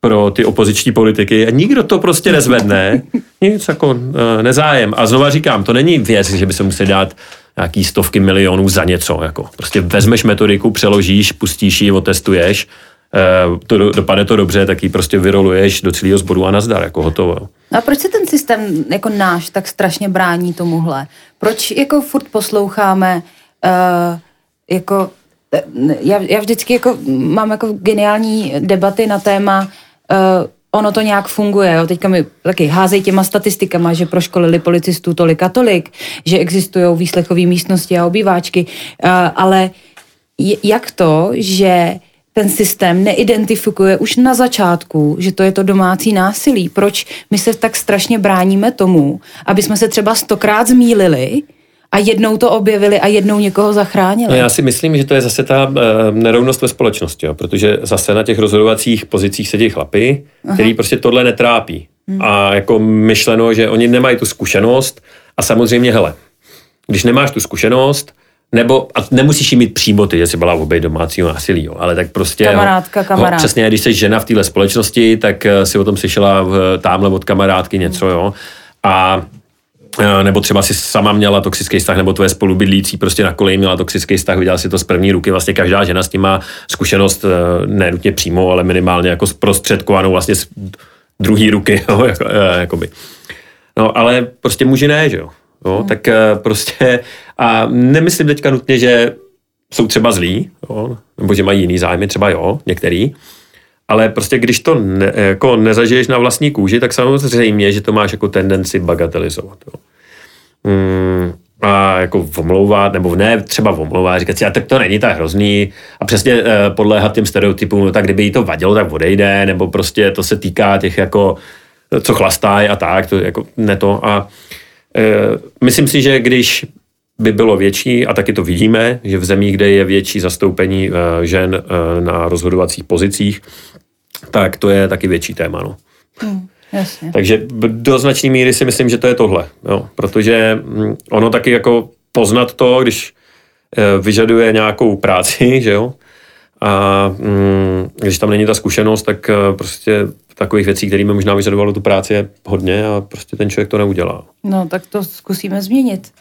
pro ty opoziční politiky a nikdo to prostě nezvedne. [laughs] Nic jako e, nezájem. A znova říkám, to není věc, že by se museli dát nějaký stovky milionů za něco. Jako. Prostě vezmeš metodiku, přeložíš, pustíš ji, otestuješ Eh, to, dopadne to dobře, tak ji prostě vyroluješ do celého sboru a nazdar, jako hotovo. A proč se ten systém jako náš tak strašně brání tomuhle? Proč jako furt posloucháme uh, jako já, já vždycky jako mám jako geniální debaty na téma uh, ono to nějak funguje. Jo. Teďka mi taky házej těma statistikama, že proškolili policistů tolik a tolik, že existují výslechové místnosti a obýváčky, uh, ale jak to, že ten systém neidentifikuje už na začátku, že to je to domácí násilí. Proč my se tak strašně bráníme tomu, aby jsme se třeba stokrát zmílili a jednou to objevili a jednou někoho zachránili? No já si myslím, že to je zase ta uh, nerovnost ve společnosti, jo, protože zase na těch rozhodovacích pozicích sedí chlapy, Aha. který prostě tohle netrápí. Hmm. A jako myšleno, že oni nemají tu zkušenost a samozřejmě, hele, když nemáš tu zkušenost, nebo, a nemusíš jí mít přímo ty, že jsi byla obej domácího násilí, jo, ale tak prostě... Kamarádka, kamarád. Ho, přesně, když jsi žena v téhle společnosti, tak eh, si o tom slyšela v, tamhle od kamarádky něco, jo. A eh, nebo třeba si sama měla toxický vztah, nebo tvoje spolubydlící prostě na koleji měla toxický vztah, viděla si to z první ruky. Vlastně každá žena s tím má zkušenost eh, ne nutně přímo, ale minimálně jako zprostředkovanou vlastně z druhé ruky. [laughs] Jo, jako, jakoby. No ale prostě muži ne, že jo. Jo, hmm. Tak eh, prostě a nemyslím teďka nutně, že jsou třeba zlí, jo, nebo že mají jiný zájmy, třeba jo, některý, ale prostě když to ne, jako nezažiješ na vlastní kůži, tak samozřejmě, že to máš jako tendenci bagatelizovat. Jo. Hmm, a jako omlouvat, nebo ne třeba omlouvat, říkat si, a tak to není tak hrozný a přesně eh, podléhat těm stereotypům, no tak kdyby jí to vadilo, tak odejde, nebo prostě to se týká těch jako, co chlastají a tak, to jako ne to a Eh, myslím si, že když by bylo větší, a taky to vidíme, že v zemích, kde je větší zastoupení eh, žen eh, na rozhodovacích pozicích, tak to je taky větší téma. No. Hmm, jasně. Takže do značné míry si myslím, že to je tohle. Jo. Protože hm, ono taky jako poznat to, když vyžaduje nějakou práci, [laughs] že jo, a mm, když tam není ta zkušenost, tak prostě takových věcí, kterými možná vyžadovalo tu práci je hodně a prostě ten člověk to neudělá. No, tak to zkusíme změnit.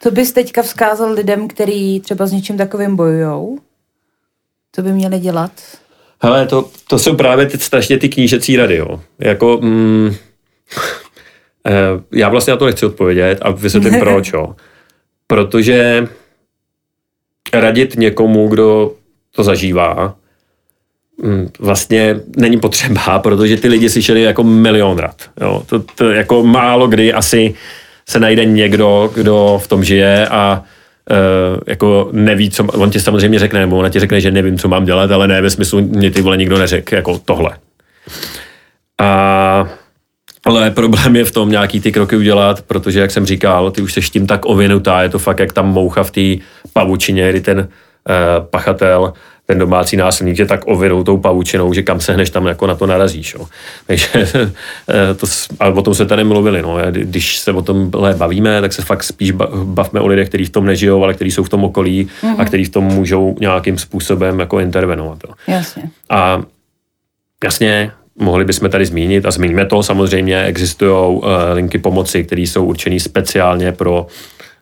Co bys teďka vzkázal lidem, kteří třeba s něčím takovým bojujou? Co by měli dělat? Hele, to, to jsou právě ty, strašně ty knížecí rady, jo. Jako, mm, [laughs] já vlastně na to nechci odpovědět a vysvětlím [laughs] proč, jo. Protože radit někomu, kdo to zažívá, Mm, vlastně není potřeba, protože ty lidi slyšeli jako milion rad. Jo. To, to jako málo kdy asi se najde někdo, kdo v tom žije a uh, jako neví, co, on ti samozřejmě řekne, nebo ona ti řekne, že nevím, co mám dělat, ale ne ve smyslu, mě ty vole nikdo neřekl, jako tohle. A, ale problém je v tom nějaký ty kroky udělat, protože, jak jsem říkal, ty už seš tím tak ovinutá, je to fakt jak tam moucha v té pavučině, kdy ten pachatel ten domácí násilník je tak ovinou tou pavučinou, že kam se hneš, tam jako na to narazíš. Jo. [laughs] Takže eh, to, ale o tom se tady mluvili. No. Když se o tom bavíme, tak se fakt spíš bavme o lidech, kteří v tom nežijou, ale kteří jsou v tom okolí mm-hmm. a mhm. kteří v tom můžou nějakým způsobem jako intervenovat. Jo. Jasně. A jasně, mohli bychom tady zmínit, a zmíníme to samozřejmě, existují uh, linky pomoci, které jsou určené speciálně pro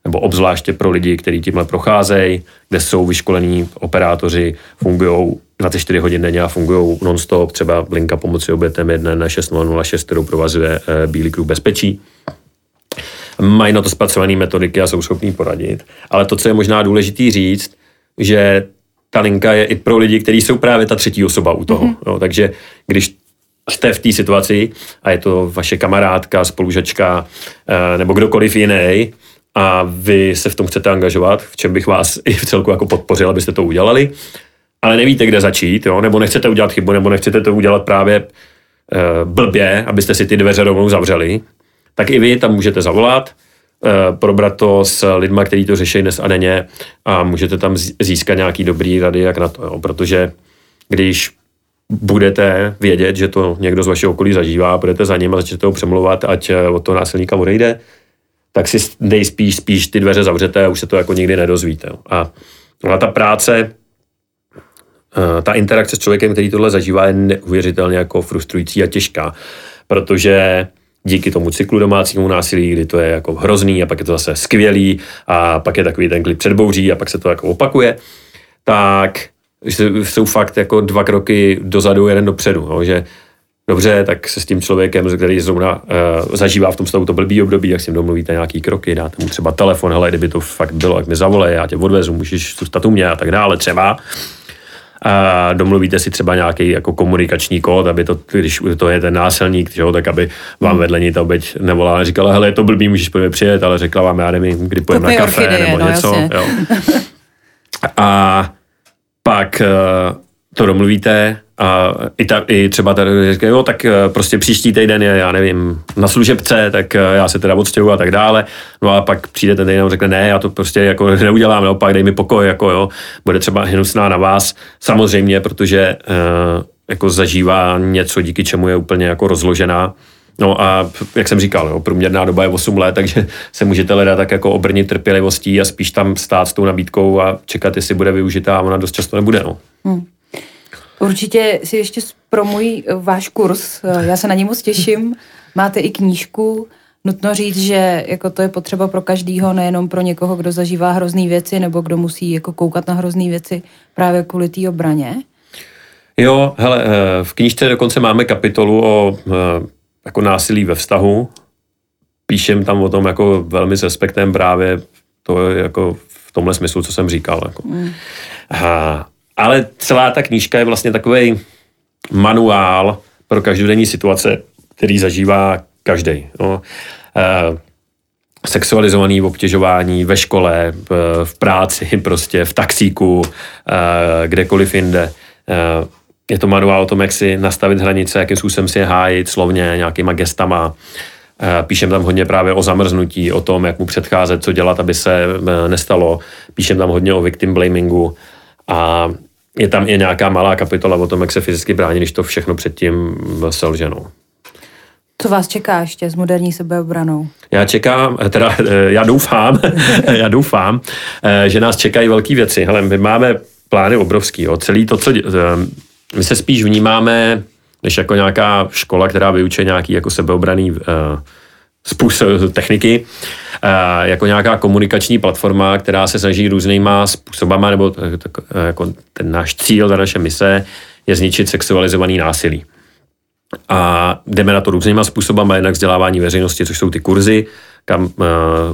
nebo obzvláště pro lidi, kteří tímhle procházejí, kde jsou vyškolení operátoři, fungují 24 hodin denně a fungují non-stop, třeba linka pomoci obětem 1 na 6006, kterou provazuje eh, Bílý kruh bezpečí. Mají na to zpracované metodiky a jsou schopní poradit. Ale to, co je možná důležité říct, že ta linka je i pro lidi, kteří jsou právě ta třetí osoba u toho. Mm-hmm. Jo, takže když jste v té situaci a je to vaše kamarádka, spolužačka eh, nebo kdokoliv jiný, a vy se v tom chcete angažovat, v čem bych vás i v celku jako podpořil, abyste to udělali, ale nevíte, kde začít, jo? nebo nechcete udělat chybu, nebo nechcete to udělat právě e, blbě, abyste si ty dveře rovnou zavřeli, tak i vy tam můžete zavolat, e, probrat to s lidma, kteří to řeší dnes a denně a můžete tam získat nějaký dobrý rady, jak na to, jo? protože když budete vědět, že to někdo z vašeho okolí zažívá, budete za ním a začnete ho přemlouvat, ať eh, od toho násilníka odejde, tak si nejspíš spíš ty dveře zavřete a už se to jako nikdy nedozvíte. A, a ta práce, eh, ta interakce s člověkem, který tohle zažívá, je neuvěřitelně jako frustrující a těžká, protože díky tomu cyklu domácímu násilí, kdy to je jako hrozný a pak je to zase skvělý a pak je takový ten klid předbouří a pak se to jako opakuje, tak jsou fakt jako dva kroky dozadu, jeden dopředu, no, že Dobře, tak se s tím člověkem, který zrovna uh, zažívá v tom stavu to blbý období, jak s ním domluvíte nějaký kroky, dáte mu třeba telefon, hele, kdyby to fakt bylo, jak mi zavolej, já tě odvezu, můžeš zůstat u mě a tak dále třeba. A domluvíte si třeba nějaký jako komunikační kód, aby to, když to je ten násilník, že jo, tak aby vám vedle ní ta obeď nevolala a říkala, hele, je to blbý, můžeš po přijet, ale řekla vám, já nevím, kdy pojďme na kafe orchideje, nebo no, něco. Jo. [laughs] A pak uh, to domluvíte a i, ta, i třeba tady říkají, jo, tak eh, prostě příští týden je, já nevím, na služebce, tak eh, já se teda odstěhu a tak dále. No a pak přijde ten týden a řekne, ne, já to prostě jako [laughs] neudělám, naopak dej mi pokoj, jako jo, bude třeba hnusná na vás, samozřejmě, protože uh, jako zažívá něco, díky čemu je úplně jako rozložená. No a jak jsem říkal, jo, průměrná doba je 8 let, takže [laughs] se můžete hledat tak jako obrnit trpělivostí a spíš tam stát s tou nabídkou a čekat, jestli bude využitá a ona dost často nebude. No. Hmm. Určitě si ještě promují eh, váš kurz, eh, já se na něj moc těším. [laughs] Máte i knížku, Nutno říct, že jako to je potřeba pro každýho, nejenom pro někoho, kdo zažívá hrozný věci nebo kdo musí jako koukat na hrozný věci právě kvůli té obraně. Jo, hele, eh, v knížce dokonce máme kapitolu o jako násilí ve vztahu. Píšem tam o tom jako velmi s respektem právě to jako v tomhle smyslu, co jsem říkal. Jako. Mm. A, ale celá ta knížka je vlastně takový manuál pro každodenní situace, který zažívá každý. No. E, sexualizovaný obtěžování ve škole, v práci, [laughs] prostě v taxíku, e, kdekoliv jinde. E, je to manuál o tom, jak si nastavit hranice, jakým způsobem si je hájit slovně, nějakýma gestama. Píšem tam hodně právě o zamrznutí, o tom, jak mu předcházet, co dělat, aby se nestalo. Píšem tam hodně o victim blamingu. A je tam i nějaká malá kapitola o tom, jak se fyzicky brání, když to všechno předtím selženou. Co vás čeká ještě s moderní sebeobranou? Já čekám, teda já doufám, [laughs] já doufám, že nás čekají velké věci. Hele, my máme plány obrovský. Jo. Celý to, co eh, my se spíš vnímáme, než jako nějaká škola, která vyučuje nějaký jako sebeobraný uh, způsob techniky, uh, jako nějaká komunikační platforma, která se snaží různýma způsobama, nebo tak, jako ten náš cíl, ta naše mise je zničit sexualizovaný násilí. A jdeme na to různýma způsobama, jednak vzdělávání veřejnosti, což jsou ty kurzy, kam uh,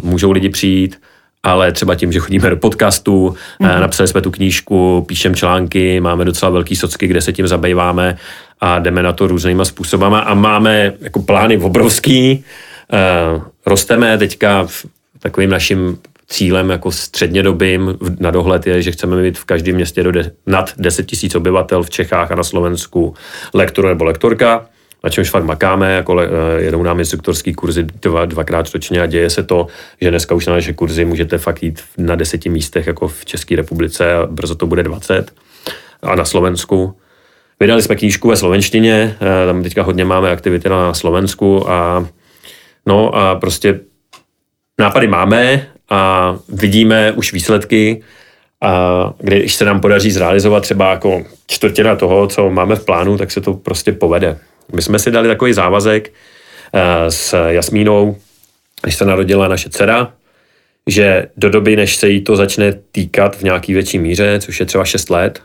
můžou lidi přijít, ale třeba tím, že chodíme do podcastu, mm-hmm. napsali jsme tu knížku, píšem články, máme docela velký socky, kde se tím zabýváme a jdeme na to různýma způsobama a máme jako plány obrovský, rosteme teďka v takovým naším cílem jako střednědobým na dohled je, že chceme mít v každém městě do de, nad 10 tisíc obyvatel v Čechách a na Slovensku lektor nebo lektorka na čemž fakt makáme, jako eh, jedou nám instruktorský kurzy dva, dvakrát ročně a děje se to, že dneska už na naše kurzy můžete fakt jít na deseti místech jako v České republice a brzo to bude 20 a na Slovensku. Vydali jsme knížku ve slovenštině, eh, tam teďka hodně máme aktivity na Slovensku a no a prostě nápady máme a vidíme už výsledky, a když se nám podaří zrealizovat třeba jako čtvrtina toho, co máme v plánu, tak se to prostě povede. My jsme si dali takový závazek uh, s Jasmínou, když se narodila naše dcera, že do doby, než se jí to začne týkat v nějaký větší míře, což je třeba 6 let,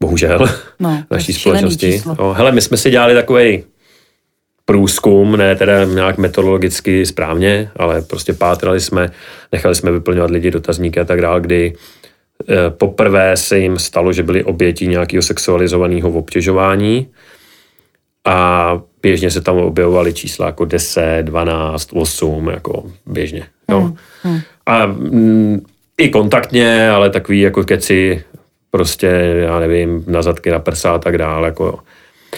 bohužel, no, v naší společnosti. No, hele, my jsme si dělali takový průzkum, ne teda nějak metodologicky správně, ale prostě pátrali jsme, nechali jsme vyplňovat lidi dotazníky a tak dále, kdy eh, poprvé se jim stalo, že byli obětí nějakého sexualizovaného obtěžování a běžně se tam objevovaly čísla jako 10, 12, 8, jako běžně. Jo. Hmm, hmm. A mm, i kontaktně, ale takový jako keci prostě, já nevím, na zadky, na prsa a tak dále. Jako,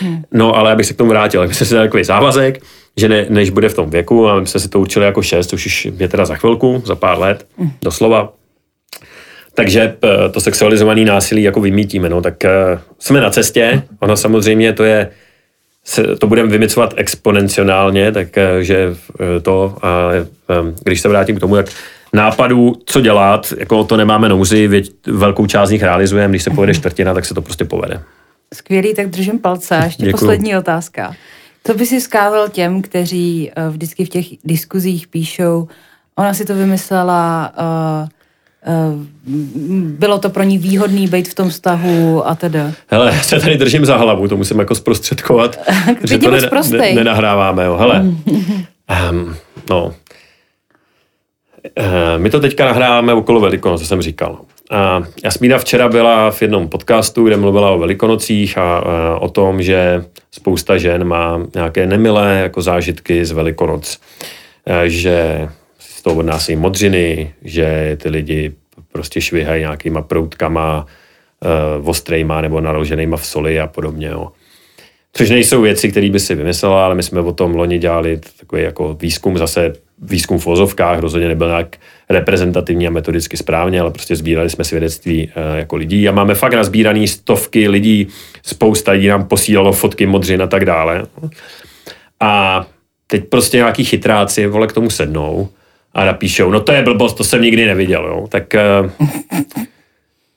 hmm. No, ale abych se k tomu vrátil, my jsme si dali takový závazek, že ne, než bude v tom věku, a my jsme si to učili jako šest, což už je teda za chvilku, za pár let, hmm. doslova, takže to sexualizované násilí jako vymítíme, no, tak uh, jsme na cestě, ono samozřejmě to je to budeme vymycovat exponenciálně, takže eh, to, a eh, když se vrátím k tomu, jak nápadů, co dělat, jako to nemáme nouzi, velkou část z nich realizujeme, když se povede čtvrtina, tak se to prostě povede. Skvělý, tak držím palce. A ještě Děkuju. poslední otázka. Co by si zkázal těm, kteří uh, vždycky v těch diskuzích píšou, ona si to vymyslela, uh, bylo to pro ní výhodný být v tom vztahu a teda. Hele, já se tady držím za hlavu, to musím jako zprostředkovat, [laughs] že to ne, ne, nenahráváme. Jo. Hele, um, [laughs] no, Eh, my to teďka nahráváme okolo Velikonoc, co jsem říkal. A Jasmína včera byla v jednom podcastu, kde mluvila o Velikonocích a eh, o tom, že spousta žen má nějaké nemilé jako zážitky z Velikonoc. Eh, že z toho odnáší modřiny, že ty lidi prostě švihají nějakýma proutkama, ostrejma nebo naloženýma v soli a podobně. Jo. Což nejsou věci, které by si vymyslela, ale my jsme o tom loni dělali takový jako výzkum zase výzkum v vozovkách rozhodně nebyl nějak reprezentativní a metodicky správně, ale prostě sbírali jsme svědectví uh, jako lidí a máme fakt nazbíraný stovky lidí, spousta lidí nám posílalo fotky modřin a tak dále. A teď prostě nějaký chytráci vole k tomu sednou a napíšou, no to je blbost, to jsem nikdy neviděl, jo. Tak uh, [laughs]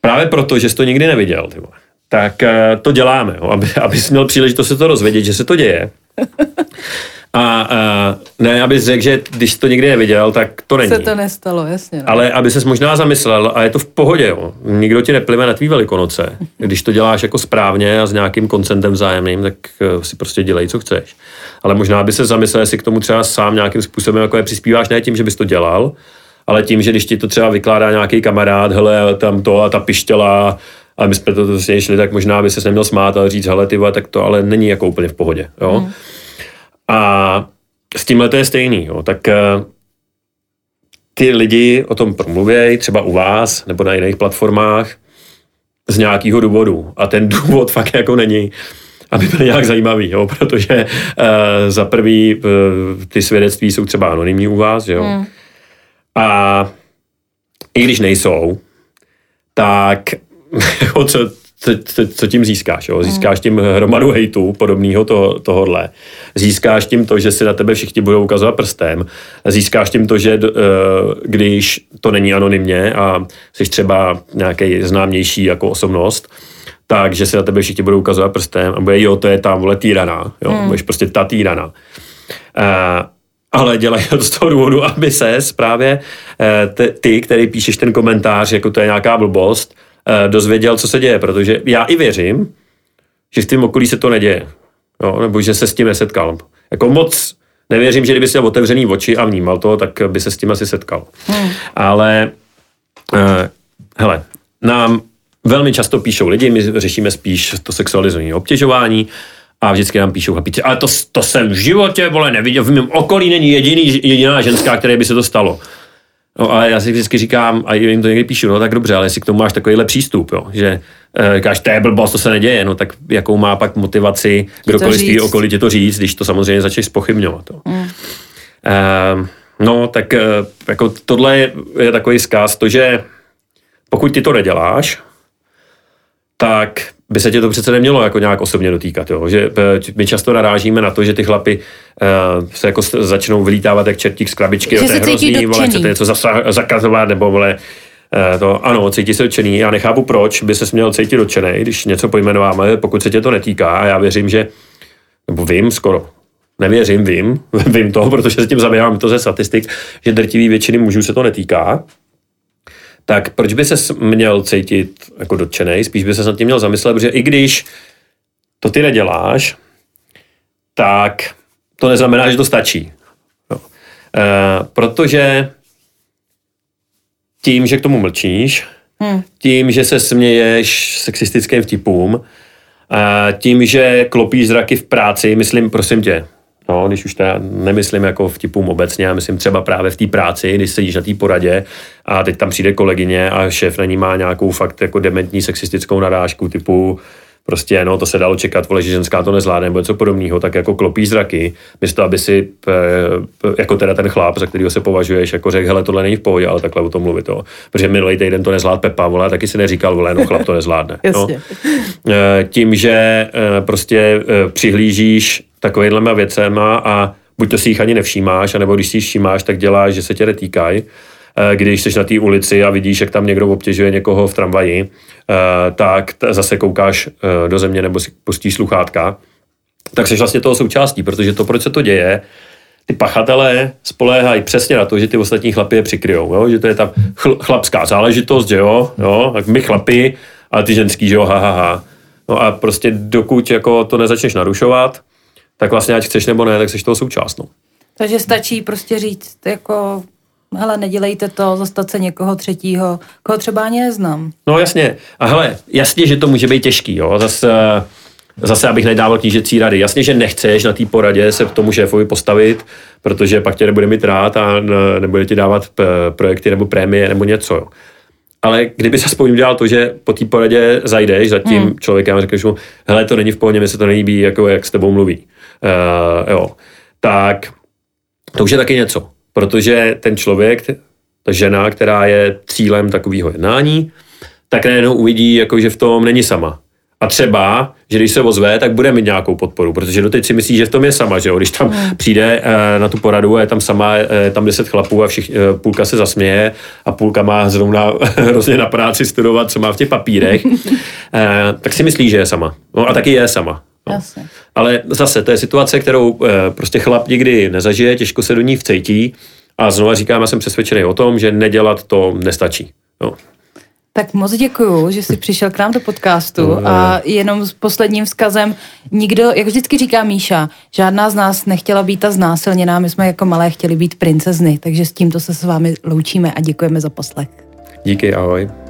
právě proto, že jsi to nikdy neviděl, ty vole, tak uh, to děláme, jo, aby, aby jsi měl příležitost se to rozvědět, že se to děje. A, a ne, aby řekl, že když to nikdy neviděl, tak to není. Se to nestalo, jasně. No. Ale aby ses možná zamyslel, a je to v pohodě, jo. Nikdo ti neplive na tvý velikonoce. Když to děláš jako správně a s nějakým koncentem vzájemným, tak eh, si prostě dělej, co chceš. Ale možná by se zamyslel, jestli k tomu třeba sám nějakým způsobem jako je přispíváš, ne tím, že bys to dělal, ale tím, že když ti to třeba vykládá nějaký kamarád, hele, tam to a ta pištěla, a my jsme to vlastně šli, tak možná by se neměl smát a říct, hele, ty tak to ale není jako úplně v pohodě, jo. Hmm. A s tímhle to je stejný. Jo. Tak eh, ty lidi o tom promluvějí, třeba u vás nebo na jiných platformách, z nějakého důvodu. A ten [laughs] důvod fakt jako není, aby byl nějak zajímavý, jo, protože uh, za prvý uh, ty svědectví jsou třeba anonymní u vás, jo. Hmm. A i když nejsou, tak [laughs] co, co, co, co tím získáš? Jo? Získáš tím hromadu hejtu podobného to, tohodle. Získáš tím to, že si na tebe všichni budou ukazovat prstem. Získáš tím to, že eh, když to není anonymně a jsi třeba nějaký známější jako osobnost, takže se na tebe všichni budou ukazovat prstem a bude, jo, to je tam vole týraná, jo, hmm. budeš prostě ta týraná. Uh, ale dělají to z toho důvodu, aby se právě uh, ty, který píšeš ten komentář, jako to je nějaká blbost, Eh, dozvěděl, co se děje, protože já i věřím, že v tím okolí se to neděje, jo, nebo že se s tím nesetkal. Jako moc nevěřím, že kdyby si měl otevřený oči a vnímal to, tak by se s tím asi setkal. Hmm. Ale uh, hele, nám velmi často píšou lidi, my řešíme spíš to sexualizované obtěžování, a vždycky nám píšou chlapíci, ale to, to jsem v životě, vole, neviděl, v mém okolí není jediný, jediná ženská, které by se to stalo. No ale já si vždycky říkám, a jim to někdy píšu, no tak dobře, ale jestli k tomu máš takovýhle přístup, jo, že e, říkáš, to je blbost, to se neděje, no tak jakou má pak motivaci kdokoliv z tvého okolí ti to říct, když to samozřejmě začneš spochybňovat. Mm. E, no tak e, jako tohle je, je takový zkaz, to, že pokud ty to neděláš, tak by se tě to přece nemělo jako nějak osobně dotýkat. Jo? Že eh, my často narážíme na to, že ty chlapy uh, se jako začnou vylítávat jak čertík z krabičky, že to je hrozný, vole, chcete něco zakazovat, nebo vole, uh, to, ano, cítí se dotčený. Já nechápu, proč by se měl cítit dotčený, když něco pojmenováme, pokud se tě to netýká. A já věřím, že, nebo vím skoro, nevěřím, vím, [laughs] vím to, protože se tím zabývám to ze statistik, že drtivý většiny mužů se to netýká tak proč by se měl cítit jako dotčený? Spíš by se nad tím měl zamyslet, protože i když to ty neděláš, tak to neznamená, že to stačí. No. E, protože tím, že k tomu mlčíš, hmm. tím, že se směješ sexistickým vtipům, a tím, že klopíš zraky v práci, myslím, prosím tě, No, když už teda nemyslím jako vtipům obecně, já myslím třeba právě v té práci, když sedíš na té poradě a teď tam přijde kolegyně a šéf na ní má nějakou fakt jako dementní sexistickou narážku typu prostě, no, to se dalo čekat, vole, že ženská to nezvládne, nebo něco podobného, tak jako klopí zraky, místo, aby si, jako teda ten chlap, za kterého se považuješ, jako řekl, hele, tohle není v pohodě, ale takhle o tom mluvit, to. Protože minulý týden to nezvládl Pepa, vole, taky si neříkal, vole, no, chlap to nezvládne. no. Eh, tím, že eh, prostě eh, přihlížíš takovýhlema věcema a buď to si jich ani nevšímáš, anebo když si jich všímáš, tak děláš, že se tě netýkají. Eh, když jsi na té ulici a vidíš, jak tam někdo obtěžuje někoho v tramvaji, eh, tak zase koukáš eh, do země nebo si pustíš sluchátka, tak jsi vlastně toho součástí, protože to, proč se to děje, ty pachatelé spoléhají přesně na to, že ty ostatní chlapy je přikryjou, jo? že to je ta chl- chlapská záležitost, že jo, jo? tak my chlapi, ale ty ženský, že jo, ha, ha, ha. No a prostě dokud jako to nezačneš narušovat, tak vlastně ať chceš nebo ne, tak seš toho součást. No. Takže stačí prostě říct, jako, hele, nedělejte to, zastat se někoho třetího, koho třeba ani neznám. No jasně. A hele, jasně, že to může být těžký, jo. Zase, zase abych nedával knížecí rady. Jasně, že nechceš na té poradě se k tomu šéfovi postavit, protože pak tě nebude mít rád a nebude ti dávat projekty nebo prémie nebo něco. Jo. Ale kdyby se aspoň udělal to, že po té poradě zajdeš za tím hmm. člověkem a řekneš mu, hele, to není v pohodě, mi se to nelíbí, jako jak s tebou mluví. Uh, jo. Tak to už je taky něco, protože ten člověk, ta žena, která je cílem takového jednání, tak najednou uvidí, jako, že v tom není sama. A třeba, že když se ozve, tak bude mít nějakou podporu, protože doteď si myslí, že v tom je sama, že jo? Když tam hmm. přijde e, na tu poradu a je tam sama, je eh, tam deset chlapů a všich, e, půlka se zasměje a půlka má zrovna [laughs] hrozně na práci studovat, co má v těch papírech, [laughs] tak si myslí, že je sama. No a taky je sama. No. Ale zase, to je situace, kterou e, prostě chlap nikdy nezažije, těžko se do ní vcejtí a znova říkám, já jsem přesvědčený o tom, že nedělat to nestačí. No. Tak moc děkuju, že jsi přišel k nám do podcastu no, a jenom s posledním vzkazem, nikdo, jak vždycky říká Míša, žádná z nás nechtěla být ta znásilněná, my jsme jako malé chtěli být princezny, takže s tímto se s vámi loučíme a děkujeme za poslech. Díky, ahoj.